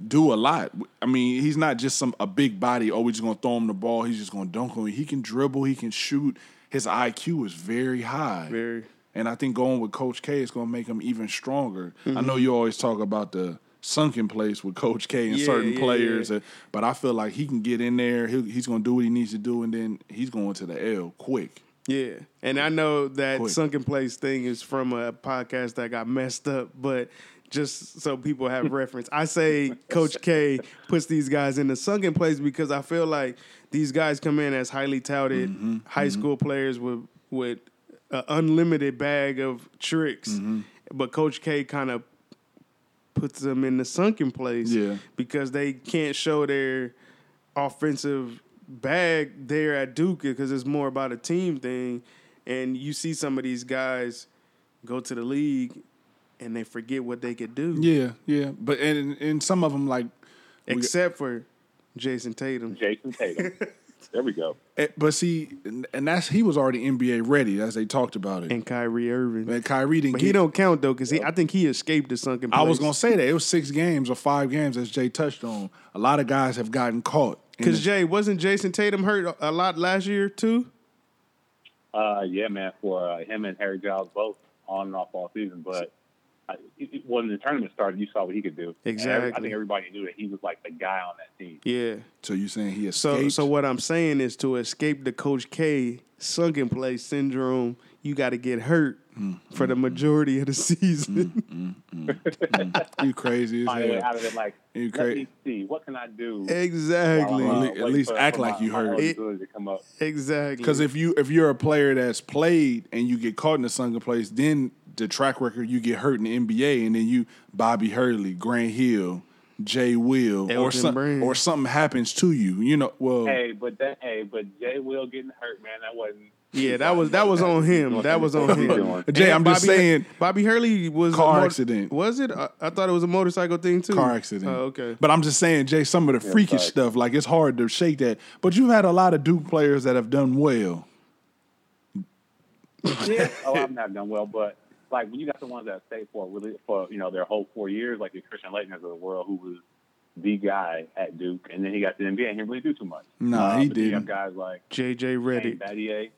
do a lot. I mean, he's not just some a big body. Oh, we're just gonna throw him the ball. He's just gonna dunk on you. He can dribble. He can shoot. His IQ is very high. Very. And I think going with Coach K is going to make him even stronger. I Mm-hmm. know you always talk about the sunken place with Coach K and Yeah, certain yeah, players, yeah. but I feel like he can get in there. He'll, he's going to do what he needs to do, and then he's going to the L quick. Yeah, and I know that Quick. sunken place thing is from a podcast that got messed up, but just so people have (laughs) reference, I say Coach K puts these guys in the sunken place because I feel like these guys come in as highly touted Mm-hmm, high school players with with an unlimited bag of tricks, Mm-hmm. but Coach K kind of puts them in the sunken place Yeah. because they can't show their offensive bag there at Duke because it's more about a team thing. And you see some of these guys go to the league and they forget what they could do, Yeah, yeah. But and and some of them like, we- except for Jayson Tatum. Jayson Tatum. (laughs) there we go. eh, but see, and and that's he was already NBA ready as they talked about it. And Kyrie Irving. And Kyrie didn't but get. he don't count though because I think he escaped the sunken place. I was gonna say that it was six games or five games as Jay touched on. A lot of guys have gotten caught. because Jay wasn't Jayson Tatum hurt a lot last year too. Uh, yeah, man, for uh, him and Harry Giles both on and off all season. But I, it, it- when the tournament started, you saw what he could do. Exactly. every- I think everybody knew that he was like the guy on that team. Yeah. so you're saying he So escaped? so so what I'm saying is to escape the Coach K sunken place syndrome, you got to get hurt mm, for the mm, majority of the mm. season. (laughs) you crazy as Find a way hell. out of it. Like, You let me see, what can I do? exactly. while uh, At le- at waiting least for- act for like my- you my hurt. eligibility to come up. Exactly. Because if you if you're a player that's played and you get caught in the sunken place, then the track record you get hurt in the NBA, and then you Bobby Hurley, Grant Hill, Jay Will, or Elton some, Brand. or something happens to you, you know. Well, Hey, but that hey, but Jay Will getting hurt, man, that wasn't. yeah, that was that was on him. That was on him. Jay, I'm And just saying- Bobby Hurley was a Car mo- accident. Was it? I, I thought it was a motorcycle thing too. car accident. Oh, okay. But I'm just saying, Jay, some of the freakish sorry. stuff, like it's hard to shake that. But you've had a lot of Duke players that have done well. (laughs) yeah, oh, I've not done well, but like when you got the ones that stayed for really for you know their whole four years, like the Christian Laettners of the world, who was the guy at Duke, and then he got to the NBA and he didn't really do too much. Nah, he but You didn't. guys like JJ Redick. Battier.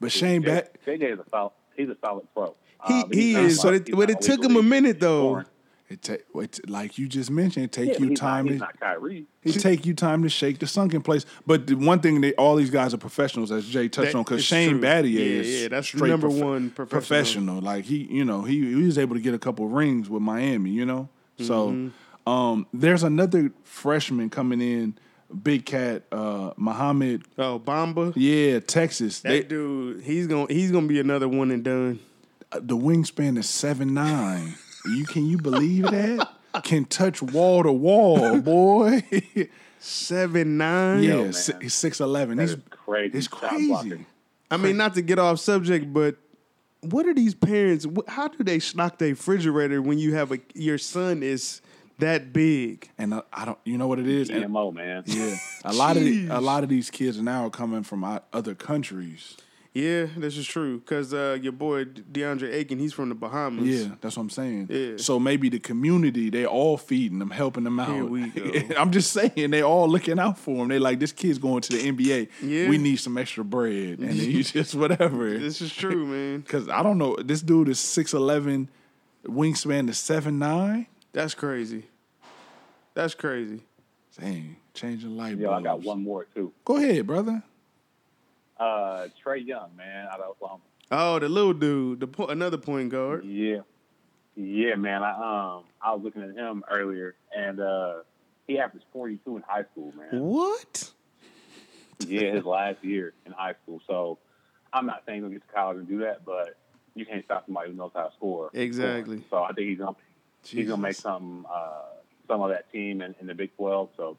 But Shane Bat, JJ is a solid. He's a solid pro. He Uh, he is. So like- it, but it took him a minute though. scoring. It take it, like you just mentioned, it take Yeah, you he's time Not, to not Kyrie. It take you time to shake the sunken place. But the one thing they all these guys are professionals, as Jay touched That on, because Shane true. Battier Yeah, is yeah, that's straight number prof- one professional. professional. Like he, you know, he, he was able to get a couple rings with Miami. You know, so Mm-hmm. um, there's another freshman coming in, big cat, uh, Mohamed. Oh, Bamba. Yeah, Texas. That They, dude, he's gonna he's gonna be another one and done. the wingspan is seven nine. You can you believe that? Can touch wall to wall, boy. Seven nine. yeah, man. si- he's six eleven. That He's is crazy. it's crazy. I mean, not to get off subject, but what are these parents? How do they stock their refrigerator when you have a your son is that big? And I, I don't, you know what it is? And- GMO man. yeah, a lot of the, a (laughs) lot of these kids now are coming from other countries. Yeah, this is true. Cause uh, your boy DeAndre Ayton, he's from the Bahamas. Yeah, that's what I'm saying. Yeah. So maybe the community, they all feeding them, helping them out. Here we (laughs) go. I'm just saying, they all looking out for him. They like this kid's going to the NBA. Yeah. We need some extra bread, and then you (laughs) just whatever. this is true, man. (laughs) Because I don't know, this dude is six eleven, wingspan is seven nine. That's crazy. That's crazy. Dang, changing life. Yo, I got one more too. Go ahead, brother. Uh, Trae Young, man, out of Oklahoma. Oh, the little dude, the po- another point guard. Yeah, yeah, man. I um, I was looking at him earlier, and uh, he averaged 42 in high school, man. What? yeah, his (laughs) last year in high school. So I'm not saying he'll get to college and do that, but you can't stop somebody who knows how to score. Exactly. So I think he's gonna he's gonna make some uh, some of that team in, in the Big 12. So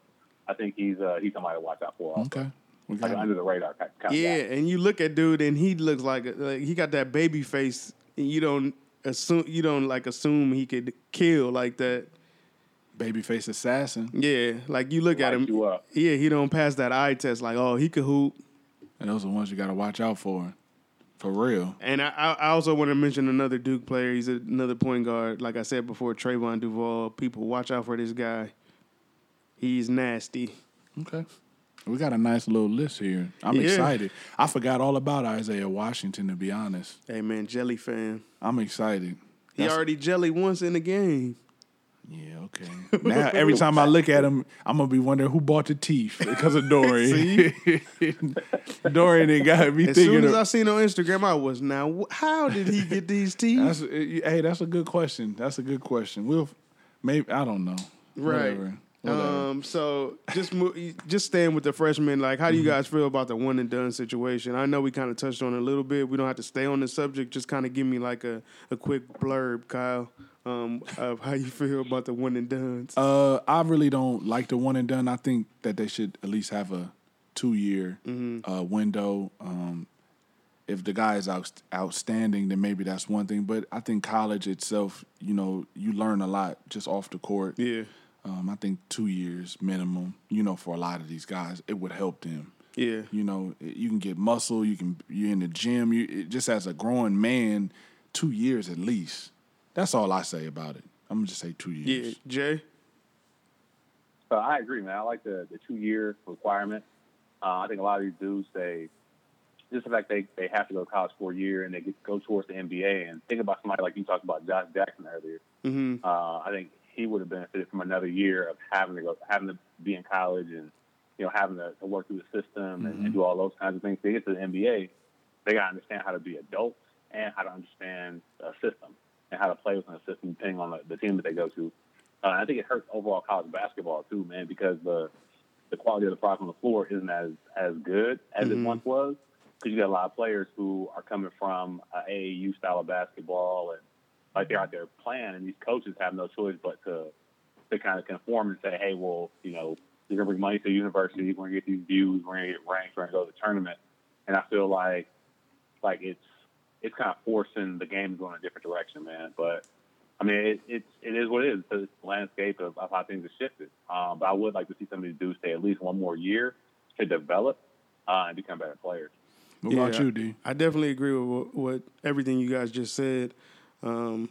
I think he's uh, he's somebody to watch out for. Also. Okay. We Like got under the radar kind kind Yeah, guy. and you look at dude, and he looks like, like he got that baby face, and you don't assume you don't like assume he could kill like that. babyface assassin. Yeah, like you look at him. you up. Yeah, he don't pass that eye test. Like, oh, he could hoop. And those are the ones you got to watch out for. For real. And I, I I also want to mention another Duke player. He's another point guard. Like I said before, Trevon Duval. People watch out for this guy. He's nasty. Okay. We got a nice little list here. I'm Yeah. excited. I forgot all about Isaiah Washington, to be honest. Hey man, Jelly Fam. I'm excited. He That's- already jelly once in the game. Yeah, okay. (laughs) Now every time I look at him, I'm gonna be wondering who bought the teeth because of Dorian. Dorian ain't got me As thinking. As soon as of- I seen on Instagram, I was now. How did he get these (laughs) teeth? that's hey, that's a good question. That's a good question. We'll maybe I don't know. Right. Whatever. Um. So just mo- just staying with the freshmen. Like, how do you Mm-hmm. guys feel about the one and done situation? I know we kind of touched on it a little bit. We don't have to stay on the subject. Just kind of give me like a, a quick blurb, Kyle, um, of how you feel about the one and done. Uh, I really don't like the one and done. I think that they should at least have a two year Mm-hmm. uh, window. Um, if the guy is out, outstanding, then maybe that's one thing. But I think college itself, you know, you learn a lot just off the court. yeah. Um, I think two years minimum. You know, for a lot of these guys, it would help them. Yeah. You know, you can get muscle. You can you're in the gym. You it, just as a growing man, two years at least. That's all I say about it. I'm gonna just say two years. Yeah. years. Jay. So I agree, man. I like the, the two year requirement. Uh, I think a lot of these dudes they just the fact they, they have to go to college for a year and they get, go towards the NBA and think about somebody like you talked about Josh Jackson earlier. Mm-hmm. Uh, I think he would have benefited from another year of having to go having to be in college and you know having to, to work through the system and, and do all those kinds of things. To get to the NBA, they got to understand how to be adults and how to understand a system and how to play within a system depending on the, the team that they go to. Uh, I think it hurts overall college basketball too, man, because the the quality of the product on the floor isn't as as good as it once was. Because you got a lot of players who are coming from a AAU style of basketball, and like they're out there playing, and these coaches have no choice but to to kind of conform and say, hey, well, you know, you're gonna bring money to the university, we're gonna get these views, we're gonna get ranked, we're gonna go to the tournament, and I feel like like it's it's kind of forcing the game to go in a different direction, man. But I mean, it, it's it is what it is. It's the landscape of, of how things have shifted. Um, but I would like to see some of these dudes stay at least one more year to develop uh, and become better players. What about you, D? I definitely agree with what, what everything you guys just said. Um,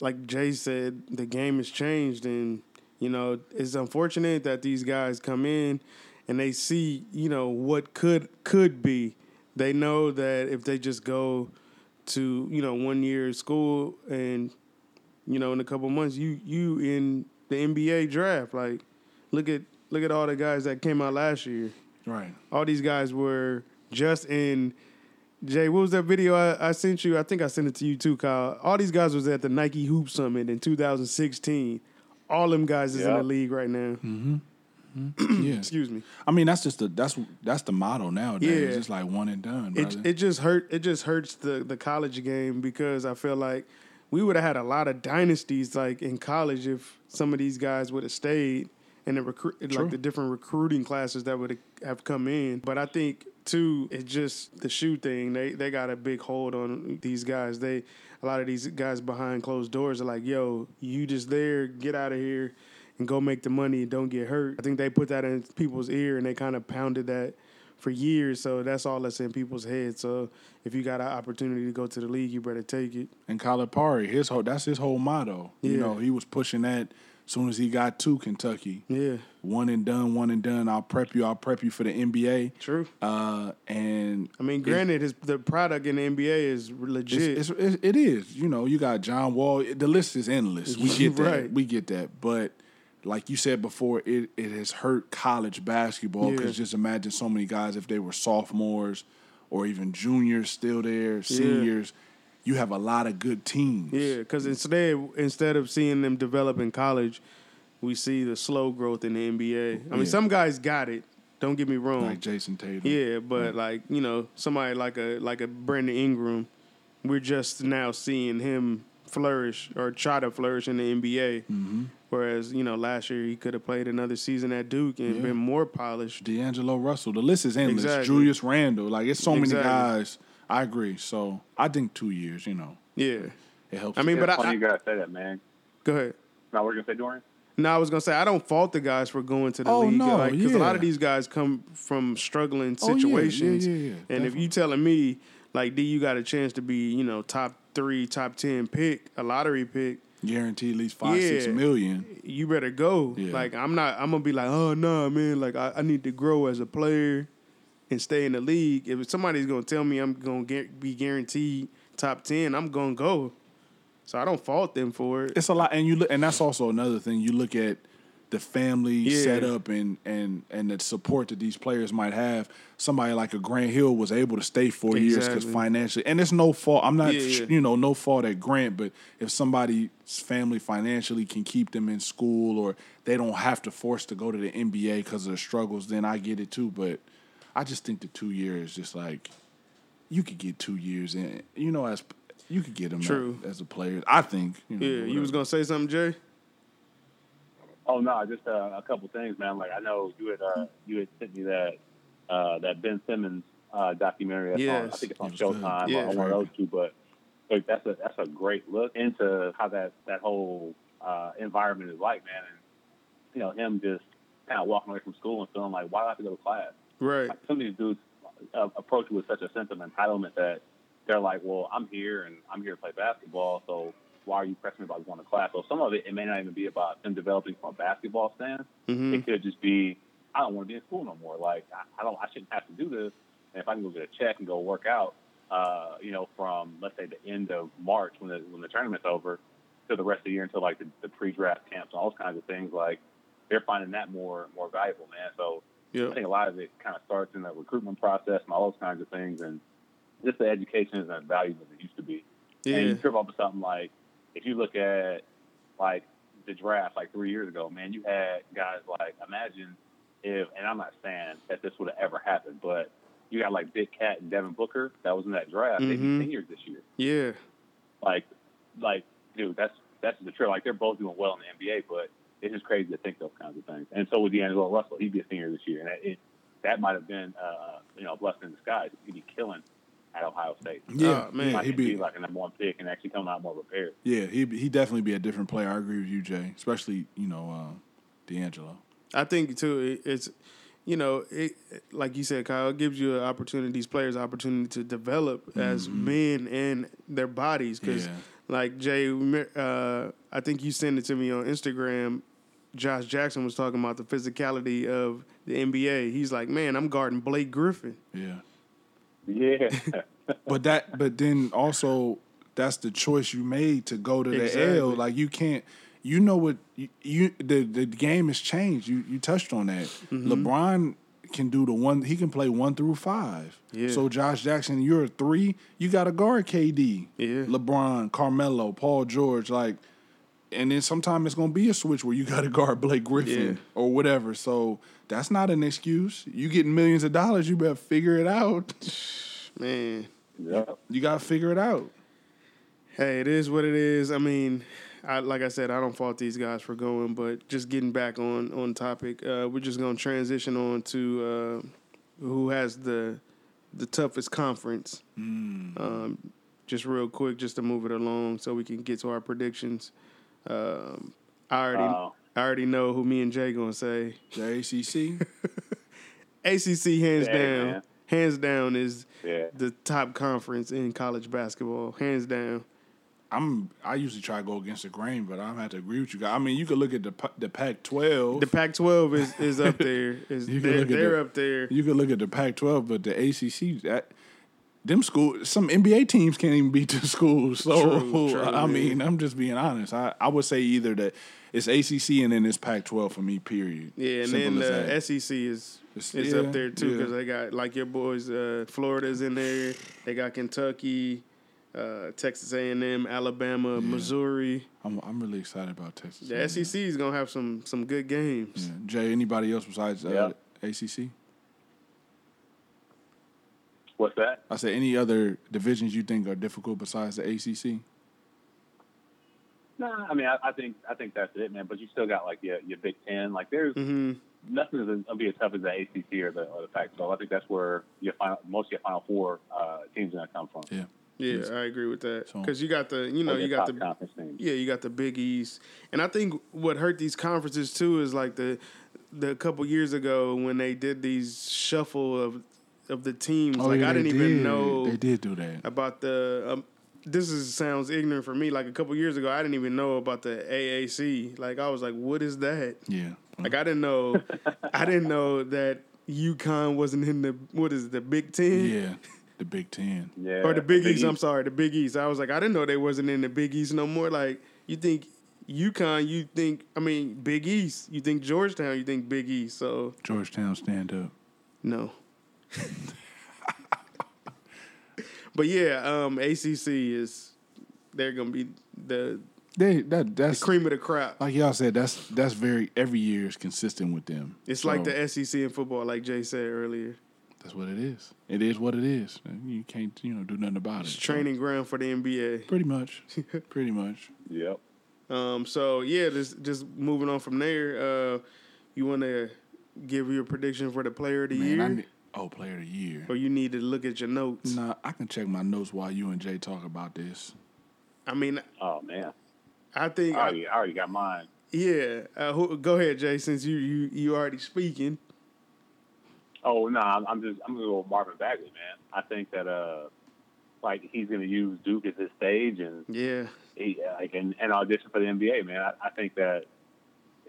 like Jay said, the game has changed, and you know it's unfortunate that these guys come in and they see you know what could could be. They know that if they just go to you know one year of school and you know in a couple months you you in the NBA draft. Like look at look at all the guys that came out last year Right. all these guys were just in Jay, what was that video I, I sent you? I think I sent it to you too, Kyle. All these guys was at the Nike Hoop Summit in 2016. All them guys is in the league right now. Mm-hmm. Mm-hmm. (clears throat) Yeah. Excuse me. I mean, that's just the that's that's the motto nowadays. Yeah. It's just like one and done, brother. It it just hurt. It just hurts the the college game because I feel like we would have had a lot of dynasties like in college if some of these guys would have stayed and the recruit like the different recruiting classes that would have come in. But I think too, it's just the shoe thing. They they got a big hold on these guys. They a lot of these guys behind closed doors are like, "Yo, you just there, get out of here." And go make the money and don't get hurt. I think they put that in people's ear and they kind of pounded that for years. So that's all that's in people's heads. So if you got an opportunity to go to the league, you better take it. and Calipari, his whole that's his whole motto. You know, he was pushing that soon as he got to Kentucky. Yeah, One and done, one and done. I'll prep you. I'll prep you for the NBA. true. Uh, and I mean, granted, his the product in the NBA is legit. It's, it's, it is. You know, you got John Wall. The list is endless. We (laughs) get that. Right. We get that. But like you said before, it, it has hurt college basketball Yeah. because just imagine so many guys if they were sophomores or even juniors still there, seniors. You have a lot of good teams. yeah, because instead instead of seeing them develop in college, we see the slow growth in the NBA. I mean, Yeah. some guys got it. Don't get me wrong. like Jayson Tatum. Yeah, but like you know, somebody like a like a Brandon Ingram, we're just now seeing him flourish or try to flourish in the NBA. Mm-hmm. Whereas you know, last year he could have played another season at Duke and Yeah. been more polished. D'Angelo Russell. The list is endless. Exactly. Julius Randle. Like it's so many guys. I agree. So I think two years. You know, Yeah, it helps. I mean, It's but I, funny I you gotta say that, man. go ahead. Now we're gonna say Dorian. No, I was gonna say I don't fault the guys for going to the Oh, league, no, like because a lot of these guys come from struggling situations, Oh, yeah, yeah, situations. yeah, yeah, and if you telling me like D, you got a chance to be you know top three, top ten pick, a lottery pick, guaranteed at least five, six Yeah. million. you better go. Yeah. Like I'm not, I'm gonna be like, oh no, man, like I, I need to grow as a player and stay in the league. If somebody's gonna tell me I'm gonna get, be guaranteed top ten, I'm gonna go. So I don't fault them for it. It's a lot, and you look, and that's also another thing. You look at the family Yeah. setup and and and the support that these players might have. Somebody like a Grant Hill was able to stay four years because Exactly. financially, and it's no fault. I'm not, Yeah, yeah. you know, no fault at Grant, but if somebody's family financially can keep them in school or they don't have to force to go to the NBA because of the struggles, then I get it too. But I just think the two years just like you could get two years in, you know, as you could get them True. as a player. I think. You know, Yeah, you was gonna say something, Jay? Oh no, just uh, a couple things, man. Like I know you had uh, you had sent me that uh, that Ben Simmons uh, documentary. That's on, I think it's on It. Showtime Yeah. or on one of those two. But like that's a that's a great look into how that that whole uh, environment is like, man. And you know him just kind of walking away from school and feeling like, why do I have to go to class? Right. Like, some of these dudes uh, approach it with such a sense of entitlement that they're like, well, I'm here and I'm here to play basketball, so why are you pressing me about going to class? So some of it, it may not even be about them developing from a basketball stance. hmm It could just be, I don't want to be in school no more. Like, I, I don't, I shouldn't have to do this. And if I can go get a check and go work out, uh, you know, from let's say the end of March when the when the tournament's over to the rest of the year until like the, the pre-draft camps and all those kinds of things, like they're finding that more more valuable, man. So I think a lot of it kind of starts in the recruitment process and all those kinds of things, and just the education isn't as valuable as it used to be. And you trip up with something like if you look at like the draft like three years ago, man, you had guys like imagine if and I'm not saying that this would have ever happened, but you got like Big Cat and Devin Booker that was in that draft. Mhm. be seniors this year. Yeah. Like like dude, that's that's the trip. Like they're both doing well in the NBA, but it's just crazy to think those kinds of things. And so with D'Angelo Russell, he'd be a senior this year, and that, it, that might have been uh, you know a blessing in disguise. He'd be killing at Ohio State. Yeah, Oh, man. yeah, Might he'd be, be. like a number one pick and actually come out more prepared. Yeah, he he definitely be a different player. I agree with you, Jay. Especially you know uh, D'Angelo. I think too. It's you know, it like you said, Kyle, it gives you an opportunity. These players opportunity to develop as men and their bodies. Because Yeah. like Jay, uh, I think you sent it to me on Instagram. Josh Jackson was talking about the physicality of the NBA. He's like, man, I'm guarding Blake Griffin. Yeah, Yeah, (laughs) but that but then also that's the choice you made to go to the Exactly. L. Like you can't. You know what you, you the the game has changed. You you touched on that. Mm-hmm. LeBron can do the one. He can play one through five. Yeah. So Josh Jackson, you're a three. You got to guard KD. Yeah. LeBron, Carmelo, Paul George, like. And then sometimes it's gonna be a switch where you got to guard Blake Griffin Yeah. or whatever. So that's not an excuse. You getting millions of dollars, you better figure it out. (sighs) Man, yeah. You gotta figure it out. Hey, it is what it is. I mean, I like I said, I don't fault these guys for going, but just getting back on on topic, uh, we're just gonna transition on to uh, who has the the toughest conference. Um, just real quick, just to move it along, so we can get to our predictions. Um, I already Uh, I already know who me and Jay gonna say. The ACC. ACC (laughs) hands Yeah, down, man. hands down is Yeah. the top conference in college basketball, hands down. I'm. I usually try to go against the grain, but I'm gonna have to agree with you guys. I mean, you could look at the the Pac-12. The Pac-12 is, is up there. (laughs) Is You can they're, look at they're the- up there. you could look at the Pac-12, but the ACC. That them school, some NBA teams can't even beat the (laughs) schools. So True, (laughs) true, I yeah. mean, I'm just being honest. I, I would say either that it's ACC and then it's Pac-12 for me. Period. Yeah, and Simple then the that. SEC is It's- is yeah, up there too yeah. because they got like your boys. Uh, Florida's in there. They got Kentucky. uh, Texas A&M, Alabama, Missouri. I'm I'm really excited about Texas. The A&M. SEC is gonna have some some good games. Yeah. Jay, anybody else besides uh, Yeah. ACC? What's that? I said any other divisions you think are difficult besides the ACC? No, I mean, I, I think I think that's it, man. But you still got like your your Big Ten. Like there's hmm nothing is gonna be as tough as the ACC or the or the Pac-12. I think that's where your final most of your Final Four uh, teams are gonna come from. Yeah. Yeah, I agree with that. Because you got the, you know, you got the, conference teams. yeah, you got the Big East, and I think what hurt these conferences too is like the, the couple years ago when they did these shuffle of, of the teams. like Oh, yeah, I didn't even did. know they did do that. about the. Um, this is sounds ignorant for me. Like a couple years ago, I didn't even know about the AAC. Like I was like, what is that? Yeah. Like I didn't know, I didn't know that UConn wasn't in the what is it, the Big Ten? Yeah. The Big Ten. Yeah, or the Big East. I'm sorry, the Big East. I was like, I didn't know they wasn't in the Big East no more. Like, you think UConn, you think, I mean, Big East. You think Georgetown, you think Big East. So Georgetown stand up. no. (laughs) but yeah, um, ACC is they're gonna be the, They that the that's cream of the crop. like y'all said. That's that's very every year is consistent with them. It's So, like the SEC in football, like Jay said earlier. That's what it is. It is what it is. You can't you know do nothing about it. It's it. training ground for the NBA. Pretty much. (laughs) Pretty much. Yep. Um, so yeah, just just moving on from there. Uh, you want to give your prediction for the player of the Man, year, I need, oh, player of the year. or you need to look at your notes? Nah, I can check my notes while you and Jay talk about this. I mean, Oh man, I think, I already, I already got mine. yeah. Uh, who, go ahead, Jay, since you you you already speaking. Oh no, I'm, I'm just I'm gonna go with Marvin Bagley, man. I think that uh, like he's gonna use Duke as his stage and Yeah, he, uh, like and, and audition for the NBA, man. I, I think that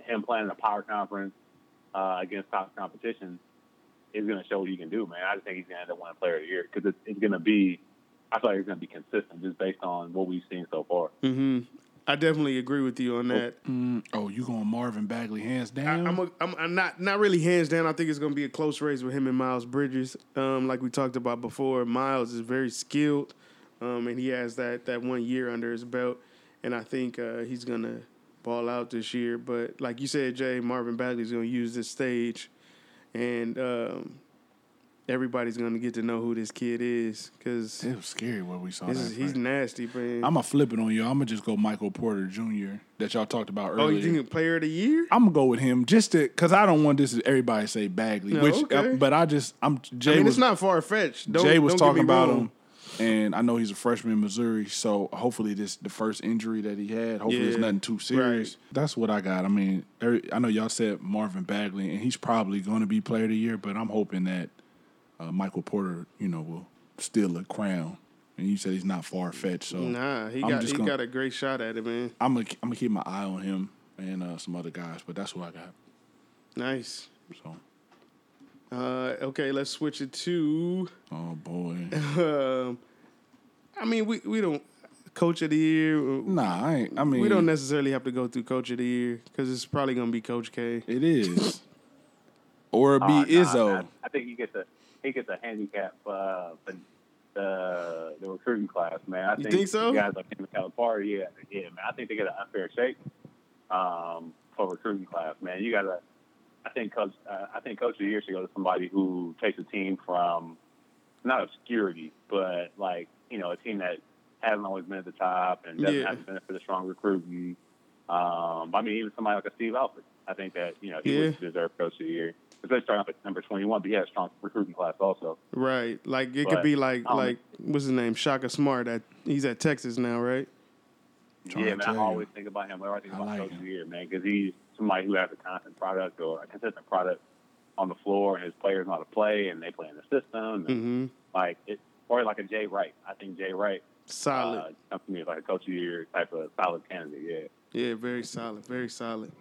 him playing in a power conference uh, against top competition is going to show what he can do, man. I just think he's going to end up winning Player of the Year because it's, it's going to be. I feel like it's going to be consistent just based on what we've seen so far. hmm I definitely agree with you on that. Mm, oh, you going Marvin Bagley hands down? I, I'm, a, I'm, I'm not not really hands down. I think it's going to be a close race with him and Miles Bridges. Um, like we talked about before, Miles is very skilled, um, and he has that that one year under his belt, and I think uh, he's going to ball out this year. But like you said, Jay, Marvin Bagley's going to use this stage, and um, everybody's going to get to know who this kid is because it was scary what we saw. this that is, he's nasty, man. I'm gonna flip it on you. I'm gonna just go Michael Porter Jr. that y'all talked about earlier. oh, you think player of the year? I'm gonna go with him just to because I don't want this to everybody say Bagley, No, which okay. uh, but I just I'm Jay I mean, was it's not far fetched. Jay was talking about wrong. him, and I know he's a freshman in Missouri, so hopefully this the first injury that he had. Hopefully it's nothing too serious. right. That's what I got. I mean, I know y'all said Marvin Bagley, and he's probably going to be Player of the Year, but I'm hoping that uh, Michael Porter, you know, will steal a crown. And you said he's not far fetched, so Nah, he I'm got he gonna- got a great shot at it, man. I'm gonna I'm gonna keep my eye on him and uh, some other guys, but that's what I got. Nice. So, Uh, okay, let's switch it to. oh boy, Um, I mean, we we don't coach of the year. nah, I ain't. I mean, we don't necessarily have to go through coach of the year because it's probably gonna be Coach K. It is, (laughs) or it'd be Uh, nah, Izzo. man. I think he gets a he gets a handicap uh, for the the recruiting class, man. I You think, think so? Guys like him and Calipari, yeah, yeah, man. I think they get an unfair shake um, for recruiting class, man. You gotta. I think coach. Uh, I think coach of the year should go to somebody who takes a team from not obscurity, but like you know a team that hasn't always been at the top and doesn't Yeah. have the benefit of strong recruiting. Um, I mean, even somebody like a Steve Alford, I think that you know he Yeah. would deserve coach of the year. Because they start off at number twenty-one, but he had a strong recruiting class also. Right, like it could be like um, like what's his name, Shaka Smart. At he's at Texas now, right? Yeah, to man, tell I you. always think about him. Whenever I think I about like coach him. of the year, man, because he's somebody who has a constant product or a consistent product on the floor, and his players know how to play, and they play in the system, and Mm-hmm. like it, or like a Jay Wright. I think Jay Wright Solid. uh, comes to me as like a coach of the year type of solid candidate. Yeah. Yeah, very solid, very solid.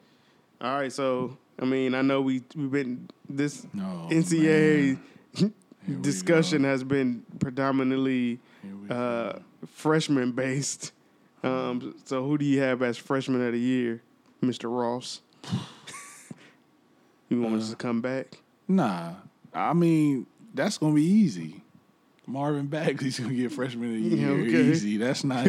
All right, so I mean, I know we we've been this No, NCAA discussion go. has been predominantly uh, freshman based. Um, so who do you have as freshman of the year, Mr. Ross? (laughs) you want us to uh, come back? Nah, I mean that's gonna be easy. Marvin Bagley's gonna get freshman of the year. Okay. Easy. That's not.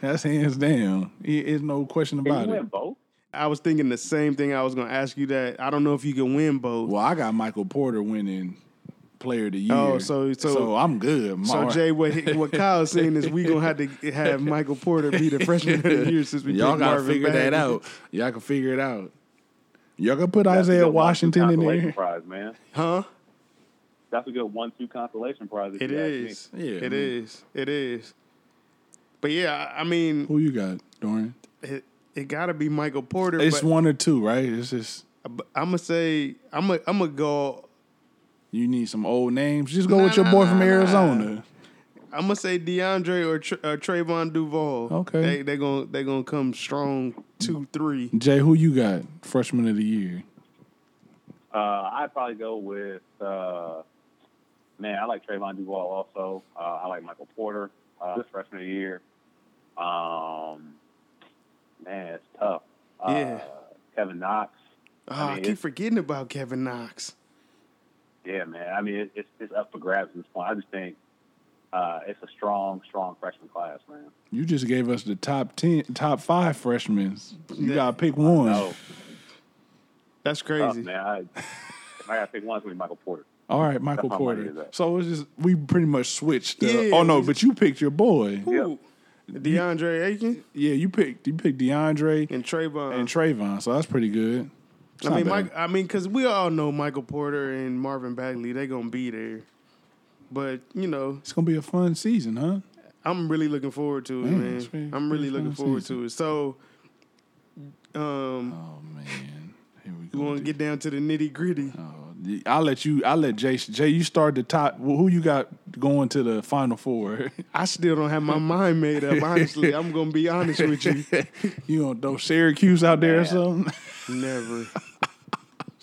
that's hands down. It- It's no question Can about you it. win both? I was thinking the same thing. I was going to ask you that. I don't know if you can win both. Well, I got Michael Porter winning Player of the oh, Year. Oh, so- so- I'm good. So Mar- Jay, what he- what Kyle's saying is we gonna have to (laughs) have Michael Porter be the freshman of the year since we y'all picked gotta Marvin figure that out. Y'all can figure it out. Y'all can put That's Isaiah Washington in there. Prize, man. huh? That's a good one-two consolation prize. if It you ask is. Yeah, it man. is. It is. But yeah, I I mean, Who you got, Dorian? it, it got to be Michael Porter. It's but one or two, right? It's just I'm gonna say I'm gonna I'm gonna go. You need some old names. Just go with your nah, boy nah, from nah. Arizona. I'm gonna say DeAndre or, Tr- or Trevon Duval. Okay. they they gonna they gonna come strong two three. Jay, who you got? Freshman of the year. Uh, I'd probably go with uh, man. I like Trevon Duval also. Uh, I like Michael Porter. Uh, this freshman of the year. Um, man, it's tough. Uh, Yeah. Kevin Knox. Oh, I I, keep forgetting about Kevin Knox. Yeah, man. I mean, it, it's it's up for grabs at this point. I just think uh, it's a strong, strong freshman class, man. You just gave us the top ten, top five freshmen. You Yeah. gotta pick one. No, That's tough, crazy. man. I, if I got to pick one, it's gonna be Michael Porter. All right, Michael That's Porter. So it's just we pretty much switched. The, Yeah, oh no, but you picked your boy. Who? DeAndre Ayton Yeah, you picked you picked DeAndre and Trevon. and Trevon. So that's pretty good. It's I mean. Mike. I mean, because we all know Michael Porter and Marvin Bagley. they're gonna be there. But you know, it's gonna be a fun season, huh? I'm really looking forward to it, Man, man. pretty- I'm really looking forward season. to it. So, um, Oh man, here we go. we want to get down to the nitty gritty. Oh, I'll let you. I'll let Jay. Jay, you start the top. Who you got going to the final four? (laughs) I still don't have my mind made up. Honestly, I'm gonna be honest with you. (laughs) you gonna throw Syracuse out there or something? Never. (laughs)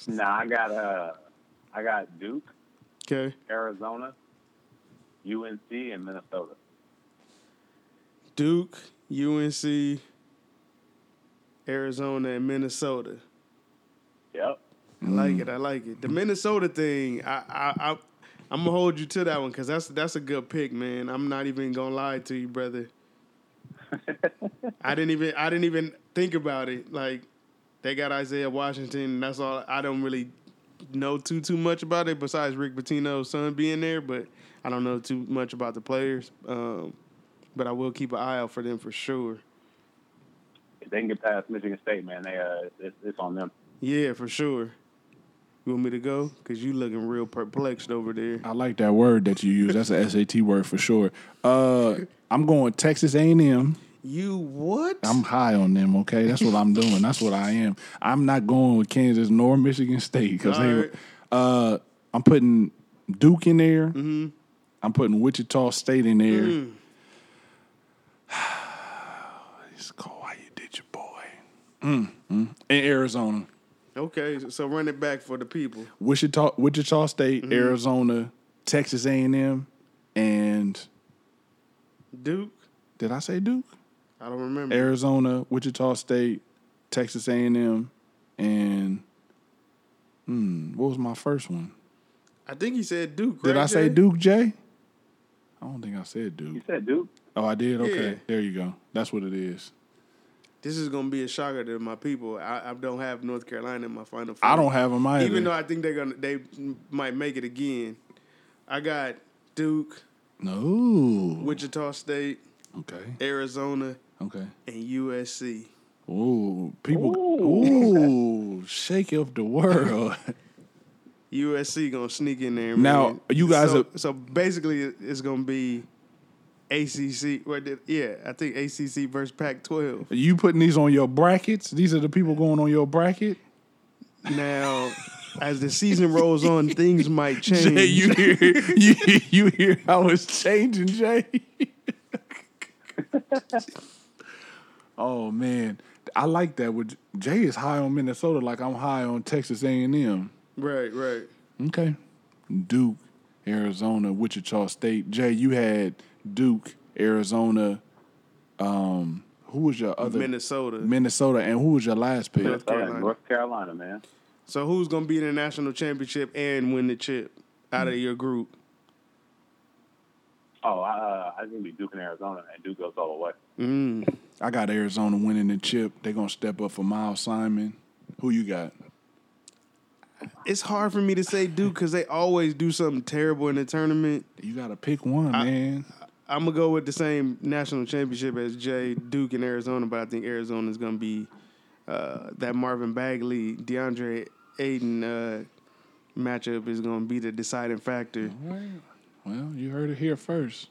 Nah, I got uh, I got Duke, Okay. Arizona, UNC, and Minnesota. Duke, UNC, Arizona, and Minnesota. Yep. I like it. I like it. The Minnesota thing, I, I, I I'm gonna hold you to that one because that's that's a good pick, man. I'm not even gonna lie to you, brother. (laughs) I didn't even I didn't even think about it. Like they got Isaiah Washington. And that's all. I don't really know too too much about it besides Rick Pitino's son being there, but I don't know too much about the players. Um, but I will keep an eye out for them for sure. If they can get past Michigan State, man, they uh, it's, it's on them. Yeah, for sure. You want me to go? Cause you looking real perplexed over there. I like that word that you use. That's a SAT word for sure. Uh, I'm going Texas A&M. You what? I'm high on them. Okay, that's what I'm doing. That's what I am. I'm not going with Kansas nor Michigan State because they. Right. Uh, I'm putting Duke in there. Mm-hmm. I'm putting Wichita State in there. Mm. (sighs) it's cold. How you did your boy? Mm, mm. In Arizona, Okay, so run it back for the people. Wichita, Wichita State, Mm-hmm. Arizona, Texas A&M, and Duke, did I say Duke? I don't remember. Arizona, Wichita State, Texas A&M, and hmm, what was my first one? I think he said Duke. Did right, I say Jay? Duke, Jay? I don't think I said Duke. You said Duke. Oh, I did. Okay, Yeah. there you go. That's what it is. This is gonna be a shocker to my people. I, I don't have North Carolina in my final. Four. I don't have them either. even though I think they're gonna they might make it again. I got Duke, no. Wichita State, Okay. Arizona, Okay. and USC. Ooh, people. Ooh, shake up the world. (laughs) USC gonna sneak in there. Now, man. you guys So, are- so basically, it's gonna be ACC. What did, yeah, I think ACC versus Pac-12. Are you putting these on your brackets? These are the people going on your bracket. Now, as the season rolls on, (laughs) things might change. Jay, you hear you you hear how it's changing, Jay. (laughs) oh man, I like that. With Jay is high on Minnesota, like I'm high on Texas A and M. right, right. Okay, Duke, Arizona, Wichita State. Jay, you had Duke, Arizona. Um, who was your other Minnesota. Minnesota, and who was your last pick? North Carolina. North Carolina, man. So who's gonna be in the national championship and win the chip out of your group? Oh, uh, I think it'll be Duke and Arizona, and Duke goes all the way. Mm. I got Arizona winning the chip. They're gonna step up for Miles Simon. Who you got? It's hard for me to say Duke because they always do something terrible in the tournament. You gotta pick one, man. I'm gonna go with the same national championship as Jay Duke in Arizona, but I think Arizona is gonna be uh, that Marvin Bagley, DeAndre Ayton uh, matchup is gonna be the deciding factor. Well, you heard it here first.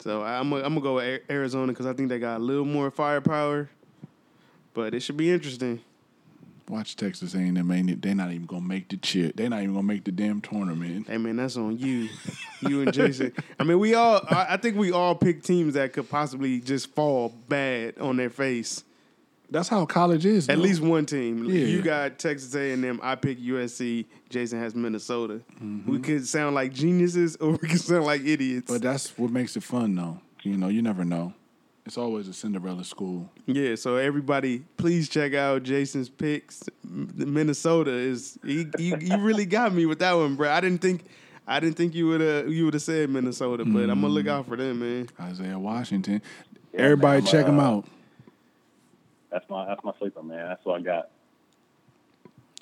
So I'm gonna, I'm gonna go with Arizona because I think they got a little more firepower, but it should be interesting. Watch Texas A&M. Ain't it? They're not even gonna make the chip. They're not even gonna make the damn tournament. Hey man, that's on you, you and Jason. (laughs) I mean, we all. I I think we all pick teams that could possibly just fall bad on their face. That's how college is. At though. least one team. Yeah. You got Texas A&M. I pick USC. Jason has Minnesota. Mm-hmm. We could sound like geniuses or (laughs) we could sound like idiots. But that's what makes it fun, though. You know, you never know. It's always a Cinderella school. yeah, so everybody, please check out Jason's picks. Minnesota is he, you, you really got me with that one, bro. I didn't think I didn't think you would have you would have said Minnesota, but I'm gonna look Mm. out for them, man. Isaiah Washington. Yeah, Everybody, man, I'm, check him uh, out. That's my that's my sleeper, man. That's what I got.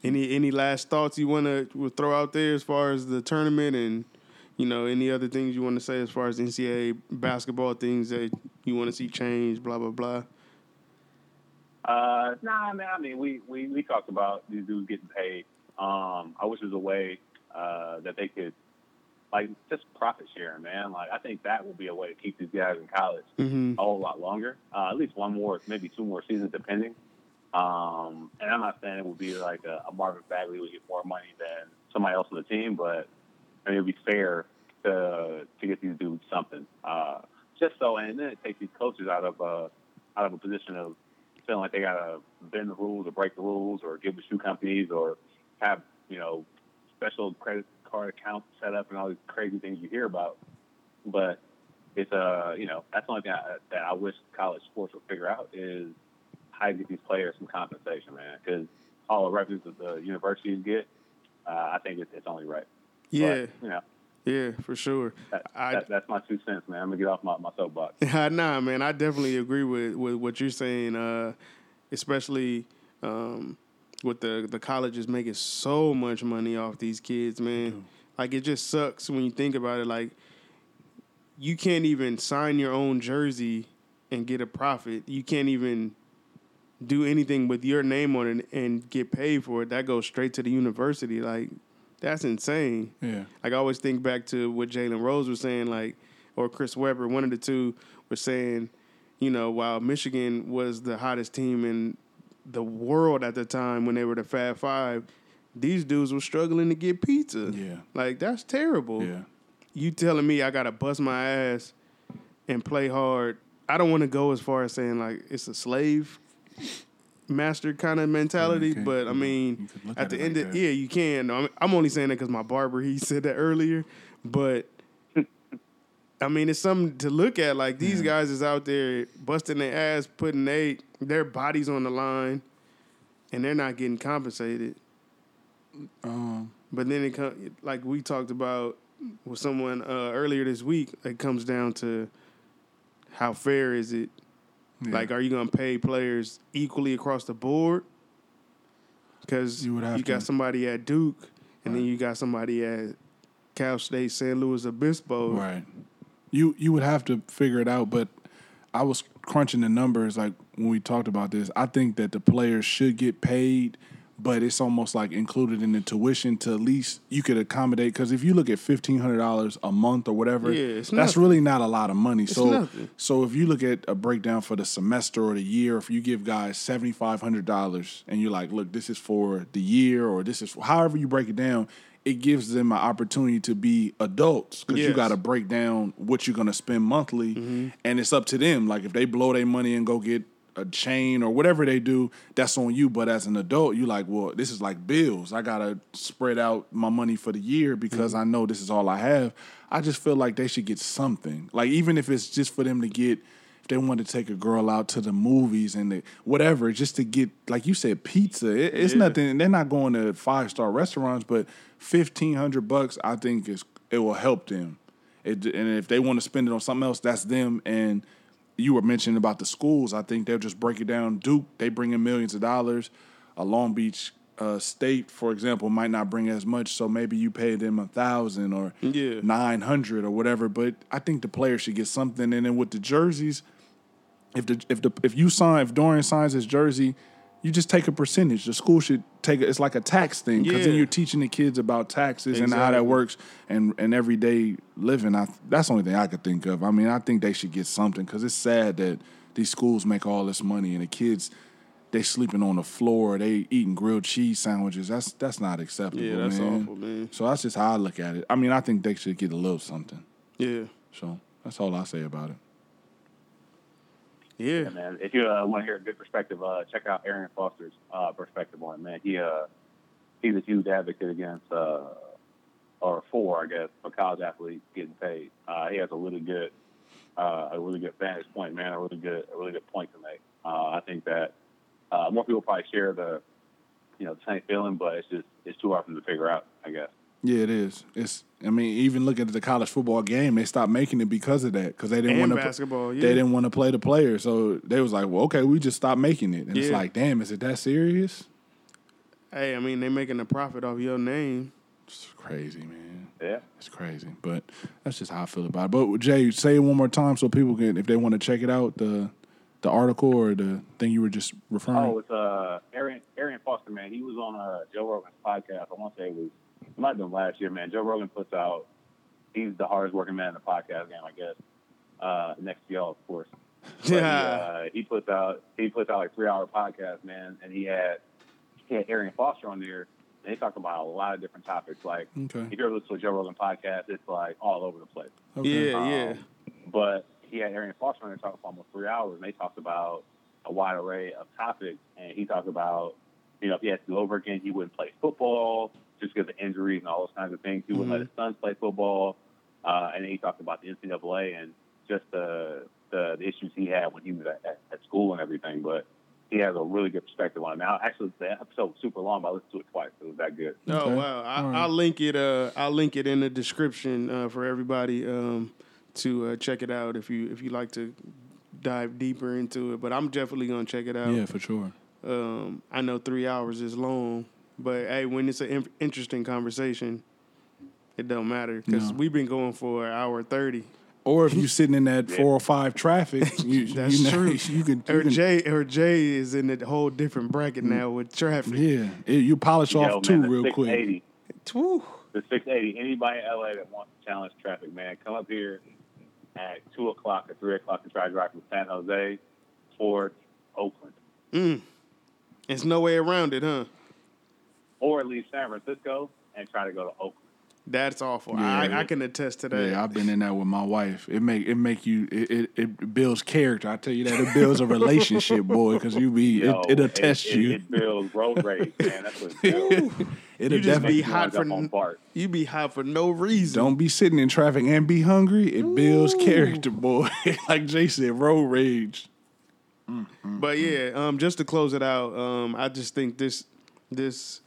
Any any last thoughts you want to throw out there as far as the tournament and you know any other things you want to say as far as NCAA basketball things that you want to see change, blah blah blah. Uh, nah, man. I mean, we, we, we talked about these dudes getting paid. Um, I wish there was a way uh, that they could, like, just profit sharing, man. Like, I think that will be a way to keep these guys in college Mm-hmm. a whole lot longer. Uh, at least one more, maybe two more seasons, depending. Um, and I'm not saying it would be like a, a Marvin Bagley would get more money than somebody else on the team, but I mean, it'd be fair to to get these dudes something. Uh, just so, and then it takes these coaches out of uh, out of a position of feeling like they gotta bend the rules or break the rules or give the shoe companies or have you know special credit card account set up and all these crazy things you hear about. But it's uh you know that's the only thing I, that I wish college sports would figure out is how to get these players some compensation, man. Because all the revenues that the universities get, uh, I think it's, it's only right. Yeah, But, you know, yeah, for sure. that, I- that, that's my two cents, man. I'm gonna get off my, my soapbox. (laughs) nah, man, I definitely agree with, with what you're saying, uh, especially um, with the the colleges making so much money off these kids, man. Like it just sucks when you think about it. Like you can't even sign your own jersey and get a profit. You can't even do anything with your name on it and get paid for it. That goes straight to the university. Like that's insane. Yeah. Like I always think back to what Jalen Rose was saying, like, or Chris Webber, one of the two was saying, you know, while Michigan was the hottest team in the world at the time when they were the Fab Five, these dudes were struggling to get pizza. Yeah. Like that's terrible. Yeah. You telling me I gotta bust my ass and play hard. I don't want to go as far as saying like it's a slave master kind of mentality, Okay. but I mean, You could look at at the end like of that. yeah, you can. I'm, I'm only saying that because my barber he (laughs) said that earlier, but I mean it's something to look at. Like these Yeah. guys is out there busting their ass, putting they their bodies on the line, and they're not getting compensated. Um, But then it come like we talked about with someone uh, earlier this week. It comes down to how fair is it? yeah. Like, are you gonna pay players equally across the board? Because You you, would have got to. somebody at Duke, and then you got somebody at Cal State San Luis Obispo. Right. You you would have to figure it out, but I was crunching the numbers like when we talked about this. I think that the players should get paid, but it's almost like included in the tuition to at least you could accommodate. Because if you look at fifteen hundred dollars a month or whatever, Yeah, it's that's nothing. really not a lot of money. so nothing. so if you look at a breakdown for the semester or the year, if you give guys seventy five hundred dollars and you're like, look, this is for the year or this is for, however you break it down, it gives them an opportunity to be adults because you got to break down what you're gonna spend monthly, Mm-hmm. and it's up to them. Like if they blow their money and go get a chain or whatever they do, that's on you. But as an adult, you like, well, this is like bills. I gotta spread out my money for the year because Mm-hmm. I know this is all I have. I just feel like they should get something. Like even if it's just for them to get. They want to take a girl out to the movies and the, whatever, just to get, like you said, pizza. It, it's Yeah. nothing. They're not going to five star restaurants, but fifteen hundred bucks, I think is it will help them It, and if they want to spend it on something else, that's them. And you were mentioning about the schools. I think they'll just break it down. Duke, they bring in millions of dollars. A Long Beach uh, State, for example, might not bring as much. So maybe you pay them a thousand or Yeah. nine hundred or whatever. But I think the players should get something. And then with the jerseys, if the if the if you sign if Dorian signs his jersey, you just take a percentage. The school should take it. It's like a tax thing because then you're teaching the kids about taxes and how that works and and everyday living. I that's the only thing I could think of. I mean, I think they should get something because it's sad that these schools make all this money and the kids they sleeping on the floor, they eating grilled cheese sandwiches. That's that's not acceptable. Yeah, that's man. awful, man. So that's just how I look at it. I mean, I think they should get a little something. Yeah. So that's all I say about it. Yeah. Yeah, man. If you uh, want to hear a good perspective, uh, check out Arian Foster's uh, perspective on it, man. He uh, he's a huge advocate against uh, or for, I guess, a college athlete getting paid. Uh, he has a really good uh, a really good vantage point, man. A really good a really good point to make. Uh, I think that uh, more people probably share the you know the same feeling, but it's just it's too hard for them to figure out, I guess. Yeah, it is. It's. I mean, even look at the college football game. They stopped making it because of that. Because they didn't want to. basketball, yeah. They didn't want to play the players, so they was like, "Well, okay, we just stopped making it." And it's like, damn, is it that serious? Hey, I mean, they're making a profit off your name. It's crazy, man. Yeah. It's crazy, but that's just how I feel about it. But Jay, say it one more time so people can, if they want to check it out, the the article or the thing you were just referring. Oh, it's uh Arian Arian Foster, man. He was on uh, Joe Rogan's podcast. I want to say it was it might have been last year, man. Joe Rogan puts out he's the hardest working man in the podcast game, I guess. Uh, next to y'all, of course. (laughs) But he, Yeah. uh, he puts out he puts out like three hour podcast, man, and he had he had Arian Foster on there. And they talk about a lot of different topics. Like Okay. if you ever listen to a Joe Rogan podcast, it's like all over the place. okay. Yeah, yeah. Um, But he had Arian Foster on there talking for almost three hours, and they talked about a wide array of topics. And he talked about, you know, if he had to do over again, he wouldn't play football just because of injuries and all those kinds of things. He wouldn't let his sons play football. Uh, and then he talked about the NCAA and just the, the the issues he had when he was at, at, at school and everything. But he has a really good perspective on it. Now, actually, the episode was super long, but I listened to it twice. It was that good. Oh Okay. wow! I, All right. I'll link it. Uh, I'll link it in the description uh, for everybody um, to uh, check it out if you if you like to dive deeper into it. But I'm definitely gonna check it out. Yeah, for sure. Um, I know three hours is long, but hey, when it's an in- interesting conversation, it don't matter because No. we've been going for an hour thirty. Or if you're sitting in that 405 traffic, (laughs) you, That's you know, true. You can, you Or can Jay, or Jay is in a whole different bracket now with traffic. yeah, it- you polish off Yo, two man, the real quick. 680. Woo. the 680. Anybody in LA that wants to challenge traffic, man, come up here at two o'clock or three o'clock and try to drive from San Jose towards Oakland, Mm. There's no way around it, huh? Or leave San Francisco and try to go to Oakland. That's awful. Yeah. I, I can attest to that. Yeah, I've been in that with my wife. It make it make you it, it, it builds character. I tell you that it builds a (laughs) relationship, boy, because you be Yo, it, it'll test it, you. It, it builds road rage, man. That's what (laughs) it builds. it'll you just definitely be hot for Winds up you be hot for no reason. don't be sitting in traffic and be hungry. It builds character, boy. (laughs) like Jay said, road rage. But yeah, um, just to close it out, um, I just think this this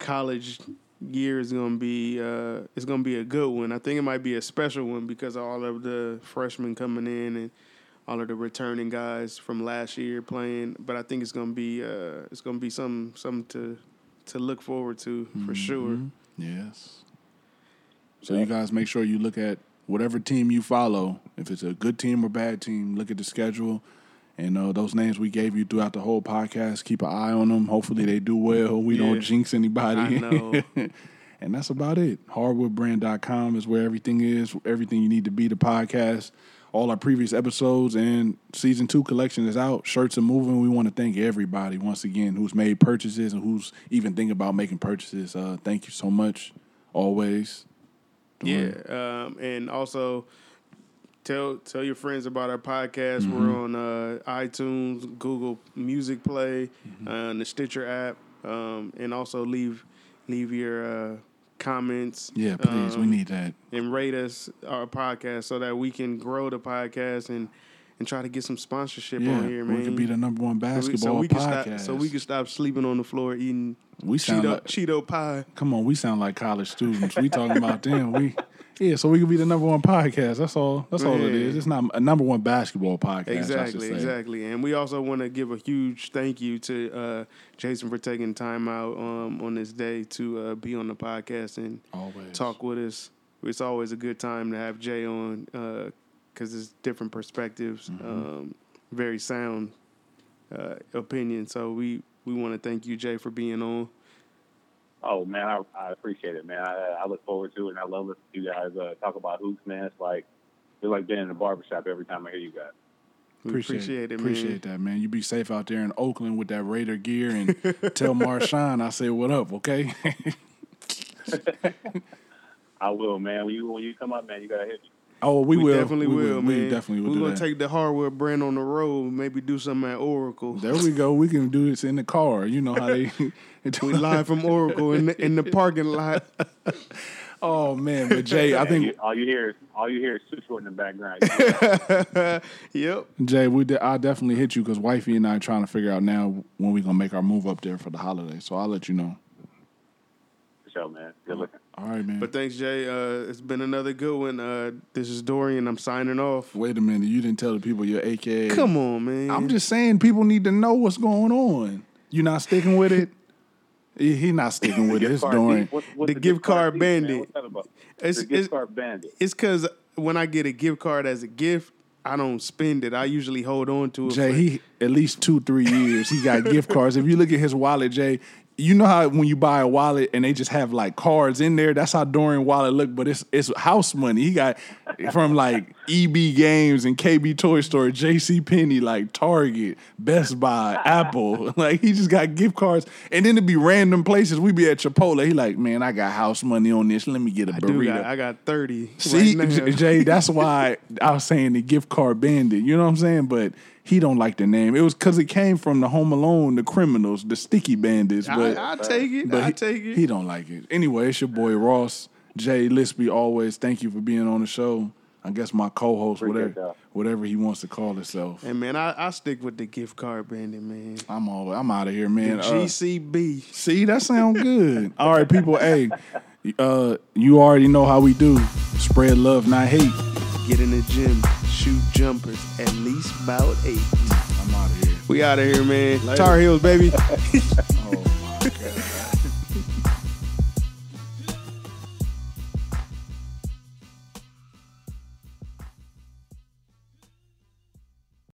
college year is gonna be uh, it's gonna be a good one. I think it might be a special one because of all of the freshmen coming in and all of the returning guys from last year playing. But I think it's gonna be uh, it's gonna be some something to to look forward to for sure. Yes. So you guys make sure you look at whatever team you follow. If it's a good team or bad team, look at the schedule. And uh, those names we gave you throughout the whole podcast, keep an eye on them. Hopefully they do well. We Yeah. don't jinx anybody. I (laughs) know. and that's about it. Hardwoodbrand.com is where everything is, everything you need to be the podcast. All our previous episodes and season two collection is out. Shirts are moving. We want to thank everybody once again who's made purchases and who's even thinking about making purchases. Uh, thank you so much. Always. Yeah, um, and also tell tell your friends about our podcast. We're on uh, iTunes, Google Music Play, uh, and the Stitcher app, um, and also leave leave your uh, comments. Yeah, please. we um, need that. and rate us our podcast so that we can grow the podcast and and try to get some sponsorship Yeah, on here, man. we could be the number one So we- basketball so we can podcast. stop so we can stop sleeping on the floor eating We Cheeto like- Cheeto pie. Come on, we sound like college students. We talking about them. We (laughs) Yeah, so we can be the number one podcast. That's all. That's all it Yeah. is. It's not a number one basketball podcast. Exactly, say. exactly. And we also want to give a huge thank you to uh, Jason for taking time out um, on this day to uh, be on the podcast and Always. talk with us. It's always a good time to have Jay on because it's different perspectives, Mm-hmm. um, very sound uh, opinion. So we, we want to thank you, Jay, for being on. Oh man, I, I appreciate it, man. I, I look forward to it, and I love listening to you guys uh, talk about hoops, man. It's like it's like being in the barbershop every time I hear you guys. We appreciate, it, man. Appreciate that, man. You be safe out there in Oakland with that Raider gear and tell Marshawn I say what up, okay? (laughs) (laughs) I will, man. When you when you come up, man, you gotta hit me. oh, we, We, will. definitely we will, We man. definitely will We're gonna that. take the Hardwood Brand on the road. Maybe do something at Oracle. there we go. We can do this in the car. You know how they. (laughs) We live from Oracle in the, in the parking lot. (laughs) oh man, but Jay, I think you, all you hear is all you hear is Too Short in the background. (laughs) yep. Jay, we de- I definitely hit you because wifey and I are trying to figure out now when we gonna make our move up there for the holiday. So I'll let you know. For sure, man. Good looking. All right, man. But thanks, Jay. Uh, it's been another good one. Uh, this is Dorian. I'm signing off. Wait a minute, you didn't tell the people your AKA. Come on, man. I'm just saying people need to know what's going on. You're not sticking with it? (laughs) He he not sticking (laughs) with it. Gift It's card Dorian. beef? What's- what's The gift card beef, man? bandit. What's that about? It's- the gift it's- card bandit. It's because when I get a gift card as a gift, I don't spend it. I usually hold on to it. Jay, for- he at least two, three years. He got gift cards. If you look at his wallet, Jay, you know how when you buy a wallet and they just have like cards in there. That's how Dorian wallet look, but it's it's house money. He got from like EB Games and KB Toy Store, JC Penney, like Target, Best Buy, Apple. (laughs) Like he just got gift cards, and then it'd be random places. We'd be at Chipotle. He like, man, I got house money on this. Let me get a I burrito. got, I got 30. See, right Jay, that's (laughs) why I was saying the gift card bandit. You know what I'm saying? But he don't like the name. It was because it came from the Home Alone, the criminals, the sticky bandits. But I, I take it. but I he, take it. he don't like it. Anyway, it's your boy Ross Jay Lisby. Always thank you for being on the show. I guess my co-host, Appreciate whatever that. whatever he wants to call himself. and man, I, I stick with the gift card bandit, man. I'm all I'm out of here, man. The Uh, GCB. See, that sound good. All right, people. hey, uh, you already know how we do. Spread love, not hate. Get in the gym. Shoot jumpers. At least about eight. I'm out of here. We out of here, man. Later. Tar Heels, baby. (laughs) (laughs)